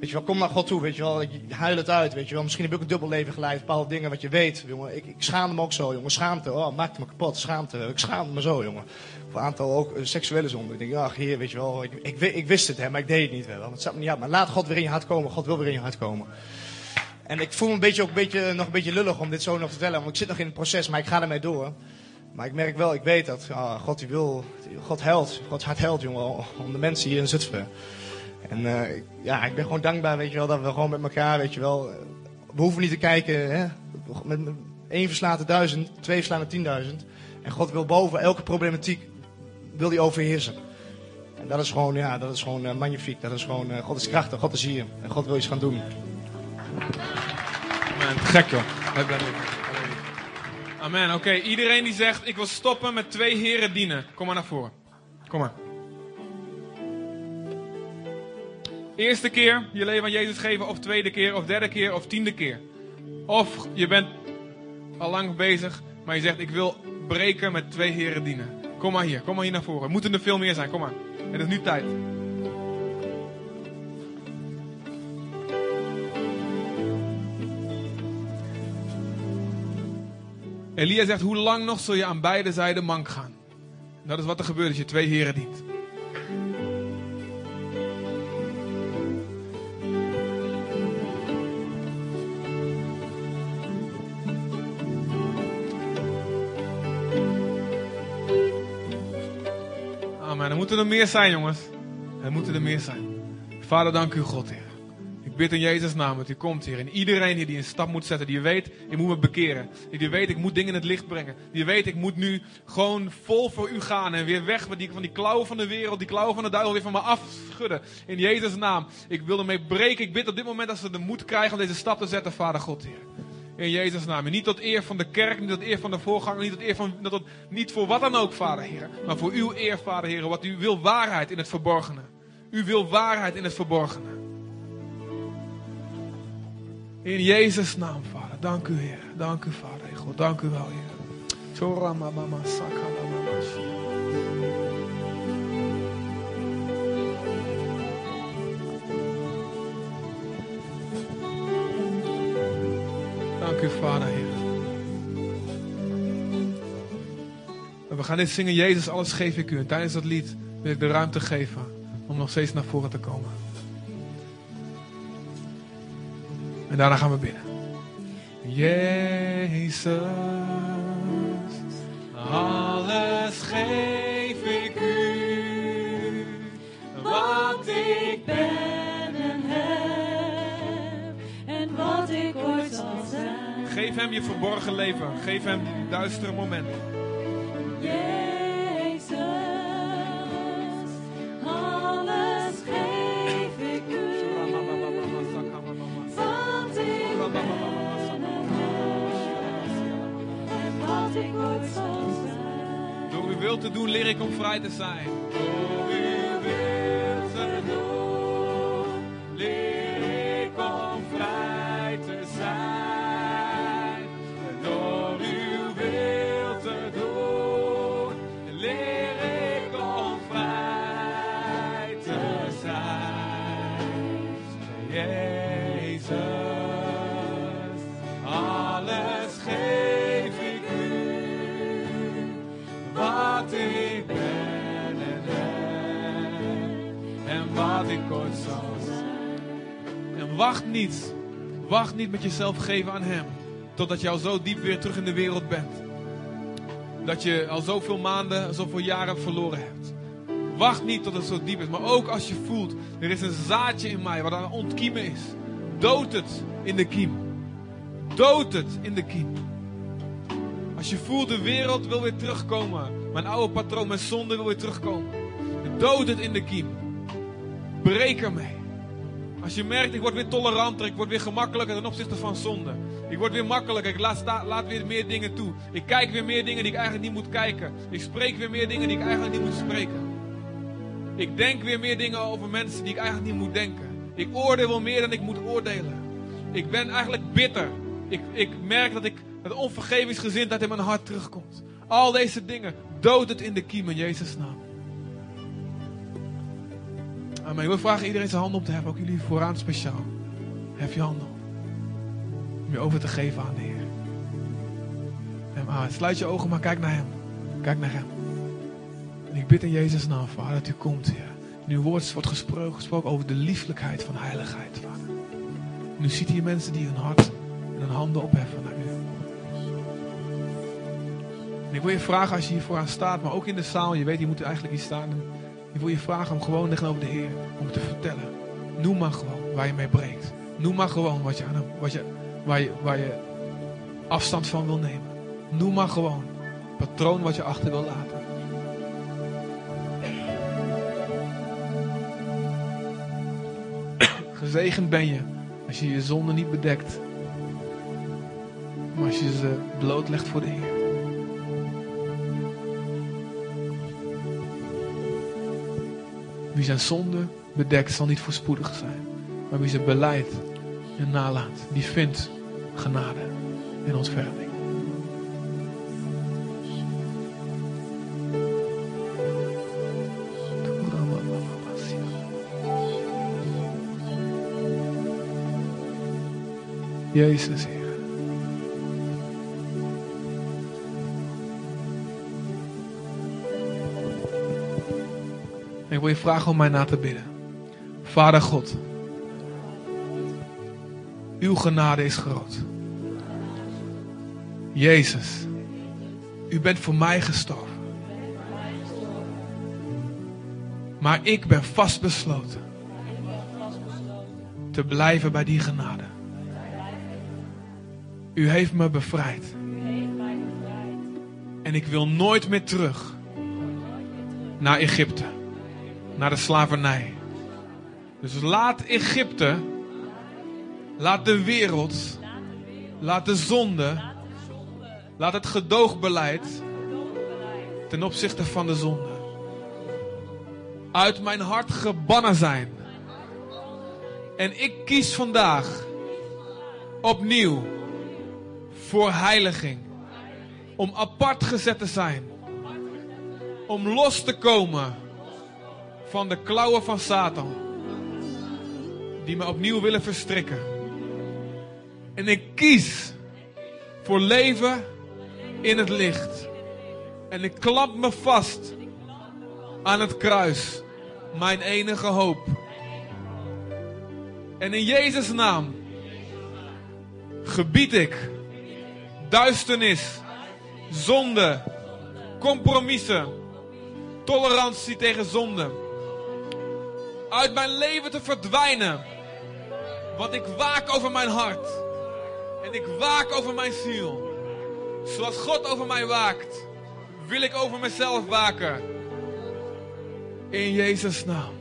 D: weet je kom naar God toe. Weet je wel, ik huil het uit. Weet je wel, misschien heb ik ook een dubbel leven geleid. Bepaalde dingen wat je weet. Jongen, ik, ik schaamde me ook zo, jongen. Schaamte. Oh, maakte me kapot. Schaamte. Ik schaamde me zo, jongen. Voor een aantal ook eh, seksuele zonden. Ik denk, ach heer, weet je wel. Ik, ik, ik wist het, hè, maar ik deed het niet. Wel. Het zat me niet uit. Maar laat God weer in je hart komen. God wil weer in je hart komen. En ik voel me een beetje, ook een beetje, nog een beetje lullig om dit zo nog te vertellen. Want ik zit nog in het proces, maar ik ga ermee door. Maar ik merk wel, ik weet dat ah, God die wil, God helpt, Gods hart helpt, jongen, om de mensen hier in Zutphen. En eh, ik- ja, ik ben gewoon dankbaar, weet je wel, dat we gewoon met elkaar, weet je wel, eh, we hoeven niet te kijken, hè, met, met één verslaat de duizend, twee verslaan de tienduizend. En God wil boven elke problematiek, wil die overheersen. En dat is gewoon, ja, dat is gewoon eh, magnifiek, dat is gewoon, eh, God is krachtig, God is hier. En God wil iets gaan doen.
A: Amen. Gek joh. Amen. Oké, iedereen die zegt ik wil stoppen met twee heren dienen. Kom maar naar voren. Kom maar. Eerste keer je leven aan Jezus geven, of tweede keer, of derde keer, of tiende keer. Of je bent al lang bezig, maar je zegt ik wil breken met twee heren dienen. Kom maar hier, kom maar hier naar voren. Moeten er veel meer zijn, kom maar. Het is nu tijd. Elia zegt, hoe lang nog zul je aan beide zijden mank gaan? Dat is wat er gebeurt als je twee heren dient. Moeten er meer zijn, jongens. Er moeten er meer zijn. Vader, dank u, God, Heer. Ik bid in Jezus' naam dat u komt, Heer. En iedereen hier die een stap moet zetten, die weet, ik moet me bekeren. Die weet, ik moet dingen in het licht brengen. Die weet, ik moet nu gewoon vol voor u gaan. En weer weg met die, van die klauwen van de wereld, die klauwen van de duivel weer van me afschudden. In Jezus' naam. Ik wil ermee breken. Ik bid op dit moment dat ze de moed krijgen om deze stap te zetten, Vader God, Heer. In Jezus' naam. Niet tot eer van de kerk, niet tot eer van de voorganger, niet tot eer van, tot, niet voor wat dan ook, Vader Heer. Maar voor uw eer, Vader Heer. Wat u wil waarheid in het verborgene. U wil waarheid in het verborgene. In Jezus' naam, Vader. Dank u, Heer. Dank u, Vader. God, dank u wel, Heer. Mama sakala mama Dank u, Vader, Heer. En we gaan dit zingen, Jezus, alles geef ik u. En tijdens dat lied wil ik de ruimte geven om nog steeds naar voren te komen. En daarna gaan we binnen. Jezus, alles geef ik u. Wat ik
B: ben
A: Geef hem je verborgen leven. Geef hem die duistere momenten.
B: Jezus,
A: alles geef ik u. Want ik ik zijn. Door uw wil te doen leer ik om vrij te zijn. Door uw wil te doen leer wacht niet, wacht niet met jezelf geven aan Hem, totdat je al zo diep weer terug in de wereld bent. Dat je al zoveel maanden, zoveel jaren verloren hebt. Wacht niet tot het zo diep is. Maar ook als je voelt, er is een zaadje in mij wat aan het ontkiemen is. Dood het in de kiem. Dood het in de kiem. Als je voelt, de wereld wil weer terugkomen. Mijn oude patroon, mijn zonde wil weer terugkomen. Dood het in de kiem. Breek ermee. Als je merkt, ik word weer toleranter, ik word weer gemakkelijker ten opzichte van zonde. Ik word weer makkelijker, ik laat, laat weer meer dingen toe. Ik kijk weer meer dingen die ik eigenlijk niet moet kijken. Ik spreek weer meer dingen die ik eigenlijk niet moet spreken. Ik denk weer meer dingen over mensen die ik eigenlijk niet moet denken. Ik oordeel wel meer dan ik moet oordelen. Ik ben eigenlijk bitter. Ik, ik merk dat ik dat onvergevingsgezindheid in mijn hart terugkomt. Al deze dingen, dood het in de kiem in Jezus' naam. Amen. Ik wil vragen iedereen zijn handen op te hebben, ook jullie vooraan speciaal. Hef je handen. Om je over te geven aan de Heer. Ah, sluit je ogen, maar kijk naar Hem. Kijk naar Hem. En ik bid in Jezus' naam, Vader, dat u komt, Heer. En woord wordt gesproken, over de lieflijkheid van heiligheid. En u ziet hier mensen die hun hart en hun handen opheffen naar u. En ik wil je vragen als je hier vooraan staat, maar ook in de zaal, je weet, je moet eigenlijk hier staan. Ik wil je vragen om gewoon tegenover de Heer, om te vertellen. Noem maar gewoon waar je mee breekt. Noem maar gewoon wat je aan hem, wat je, waar, je, waar je afstand van wil nemen. Noem maar gewoon patroon wat je achter wil laten. Gezegend ben je als je je zonde niet bedekt. Maar als je ze blootlegt voor de Heer. Wie zijn zonde bedekt zal niet voorspoedig zijn. Maar wie ze beleidt en nalaat, die vindt genade en ontferming. Jezus, wil je vragen om mij na te bidden. Vader God, uw genade is groot. Jezus, u bent voor mij gestorven. Maar ik ben vastbesloten te blijven bij die genade. U heeft me bevrijd. En ik wil nooit meer terug naar Egypte, naar de slavernij. Dus laat Egypte, laat de wereld, laat de zonde, laat het gedoogbeleid ten opzichte van de zonde uit mijn hart gebannen zijn. En ik kies vandaag opnieuw voor heiliging. Om apart gezet te zijn. Om los te komen van de klauwen van Satan. Die me opnieuw willen verstrikken. En ik kies voor leven in het licht. En ik klamp me vast aan het kruis. Mijn enige hoop. En in Jezus' naam gebied ik duisternis, zonde, compromissen, tolerantie tegen zonde uit mijn leven te verdwijnen. Want ik waak over mijn hart en ik waak over mijn ziel. Zoals God over mij waakt, wil ik over mezelf waken. In Jezus' naam.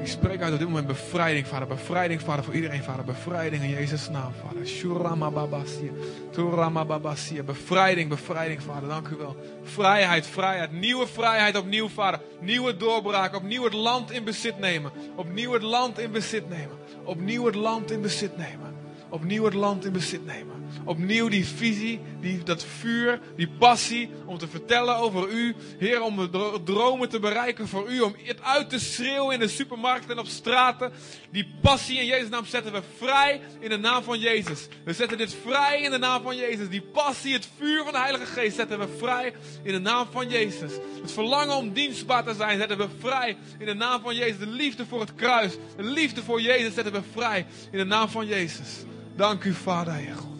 A: Ik spreek uit op dit moment bevrijding, vader. Bevrijding, vader, voor iedereen, vader. Bevrijding in Jezus' naam, vader. Shuramababasia. Turamababasia. Bevrijding, bevrijding, vader. Dank u wel. Vrijheid, vrijheid. Nieuwe vrijheid opnieuw, vader. Nieuwe doorbraak. Opnieuw het land in bezit nemen. Opnieuw het land in bezit nemen. Opnieuw het land in bezit nemen. Opnieuw het land in bezit nemen. Opnieuw die visie, die, dat vuur, die passie om te vertellen over u. Heer, om de dro- dromen te bereiken voor u. Om het uit te schreeuwen in de supermarkten en op straten. Die passie in Jezus' naam zetten we vrij in de naam van Jezus. We zetten dit vrij in de naam van Jezus. Die passie, het vuur van de Heilige Geest zetten we vrij in de naam van Jezus. Het verlangen om dienstbaar te zijn zetten we vrij in de naam van Jezus. De liefde voor het kruis, de liefde voor Jezus zetten we vrij in de naam van Jezus. Dank u, Vader, Heer God.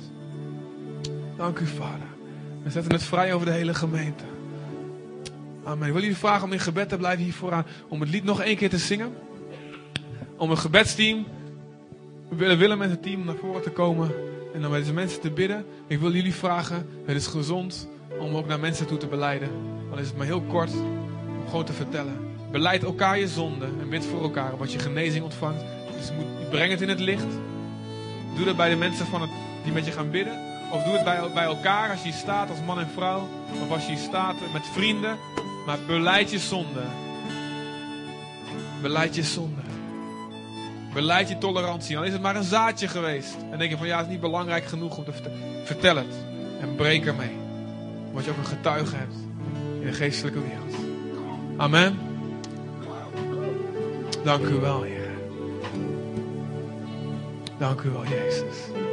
A: Dank u, Vader. We zetten het vrij over de hele gemeente. Amen. Ik wil jullie vragen om in gebed te blijven hier vooraan. Om het lied nog één keer te zingen. Om het gebedsteam. We willen Willem met het team naar voren te komen. En met deze mensen te bidden. Ik wil jullie vragen. Het is gezond om ook naar mensen toe te beleiden. Al is het maar heel kort. Om gewoon te vertellen. Beleid elkaar je zonde. En bid voor elkaar. Wat je genezing ontvangt. Dus moet, breng het in het licht. Doe dat bij de mensen van het, die met je gaan bidden. Of doe het bij, bij elkaar als je staat als man en vrouw. Of als je staat met vrienden. Maar beleid je zonde. Beleid je zonde. Beleid je tolerantie. Dan is het maar een zaadje geweest. En denk je van ja, het is niet belangrijk genoeg om te vertellen. Vertel het. En breek ermee. Want je ook een getuige hebt in de geestelijke wereld. Amen. Dank u wel, Heer. Dank u wel, Jezus.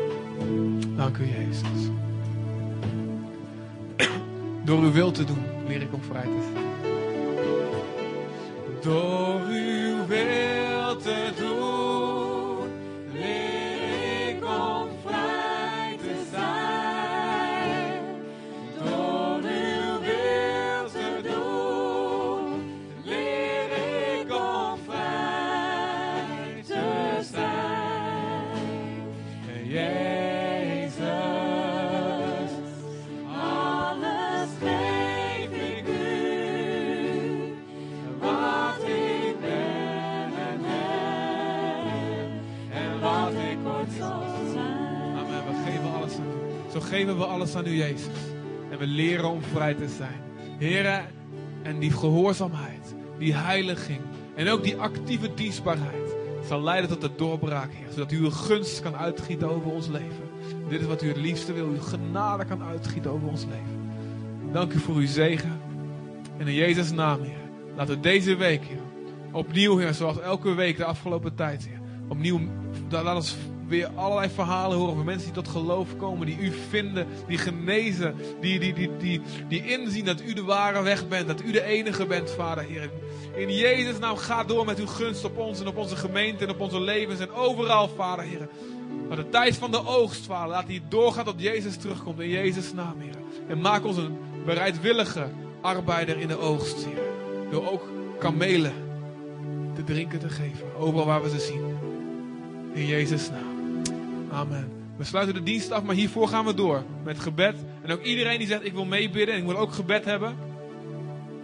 A: Dank u, Jezus. Door uw wil te doen, leer ik om vrij te. Door uw wil te doen, geven we alles aan u, Jezus. En we leren om vrij te zijn. Heren, en die gehoorzaamheid, die heiliging en ook die actieve dienstbaarheid zal leiden tot de doorbraak, Heer. Zodat u uw gunst kan uitgieten over ons leven. Dit is wat u het liefste wil, uw genade kan uitgieten over ons leven. Dank u voor uw zegen. En in Jezus' naam, Heer. Laten we deze week, opnieuw, Heer, zoals elke week de afgelopen tijd. Opnieuw, laat ons weer allerlei verhalen horen van mensen die tot geloof komen, die u vinden, die genezen, die, die, die, die, die inzien dat u de ware weg bent, dat u de enige bent, Vader, Heer. In Jezus' naam, ga door met uw gunst op ons en op onze gemeente en op onze levens en overal, Vader, Heer. Maar de tijd van de oogst, Vader, laat die doorgaan tot Jezus terugkomt. In Jezus' naam, Heer. En maak ons een bereidwillige arbeider in de oogst, Heer. Door ook kamelen te drinken te geven. Overal waar we ze zien. In Jezus' naam. Amen. We sluiten de dienst af, maar hiervoor gaan we door met gebed. En ook iedereen die zegt, ik wil meebidden en ik wil ook gebed hebben.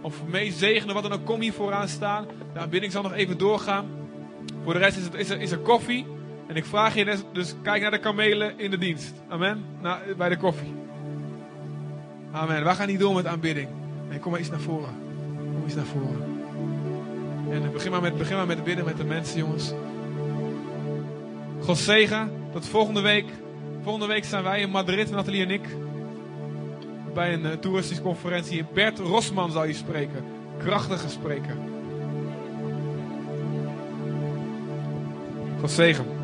A: Of meezegenen, wat dan ook, kom hier vooraan staan. De aanbidding zal nog even doorgaan. Voor de rest is, het, is, er, is koffie. En ik vraag je dus, kijk naar de kamelen in de dienst. Amen. Na, bij de koffie. Amen. Wij gaan niet door met aanbidding. Kom maar eens naar voren. Kom eens naar voren. En begin maar met, begin maar met bidden met de mensen, jongens. God zegen. Tot volgende week. Volgende week zijn wij in Madrid, Nathalie en ik. Bij een uh, toeristische conferentie. Bert Rosman zal je spreken. Krachtige spreker. God zegen.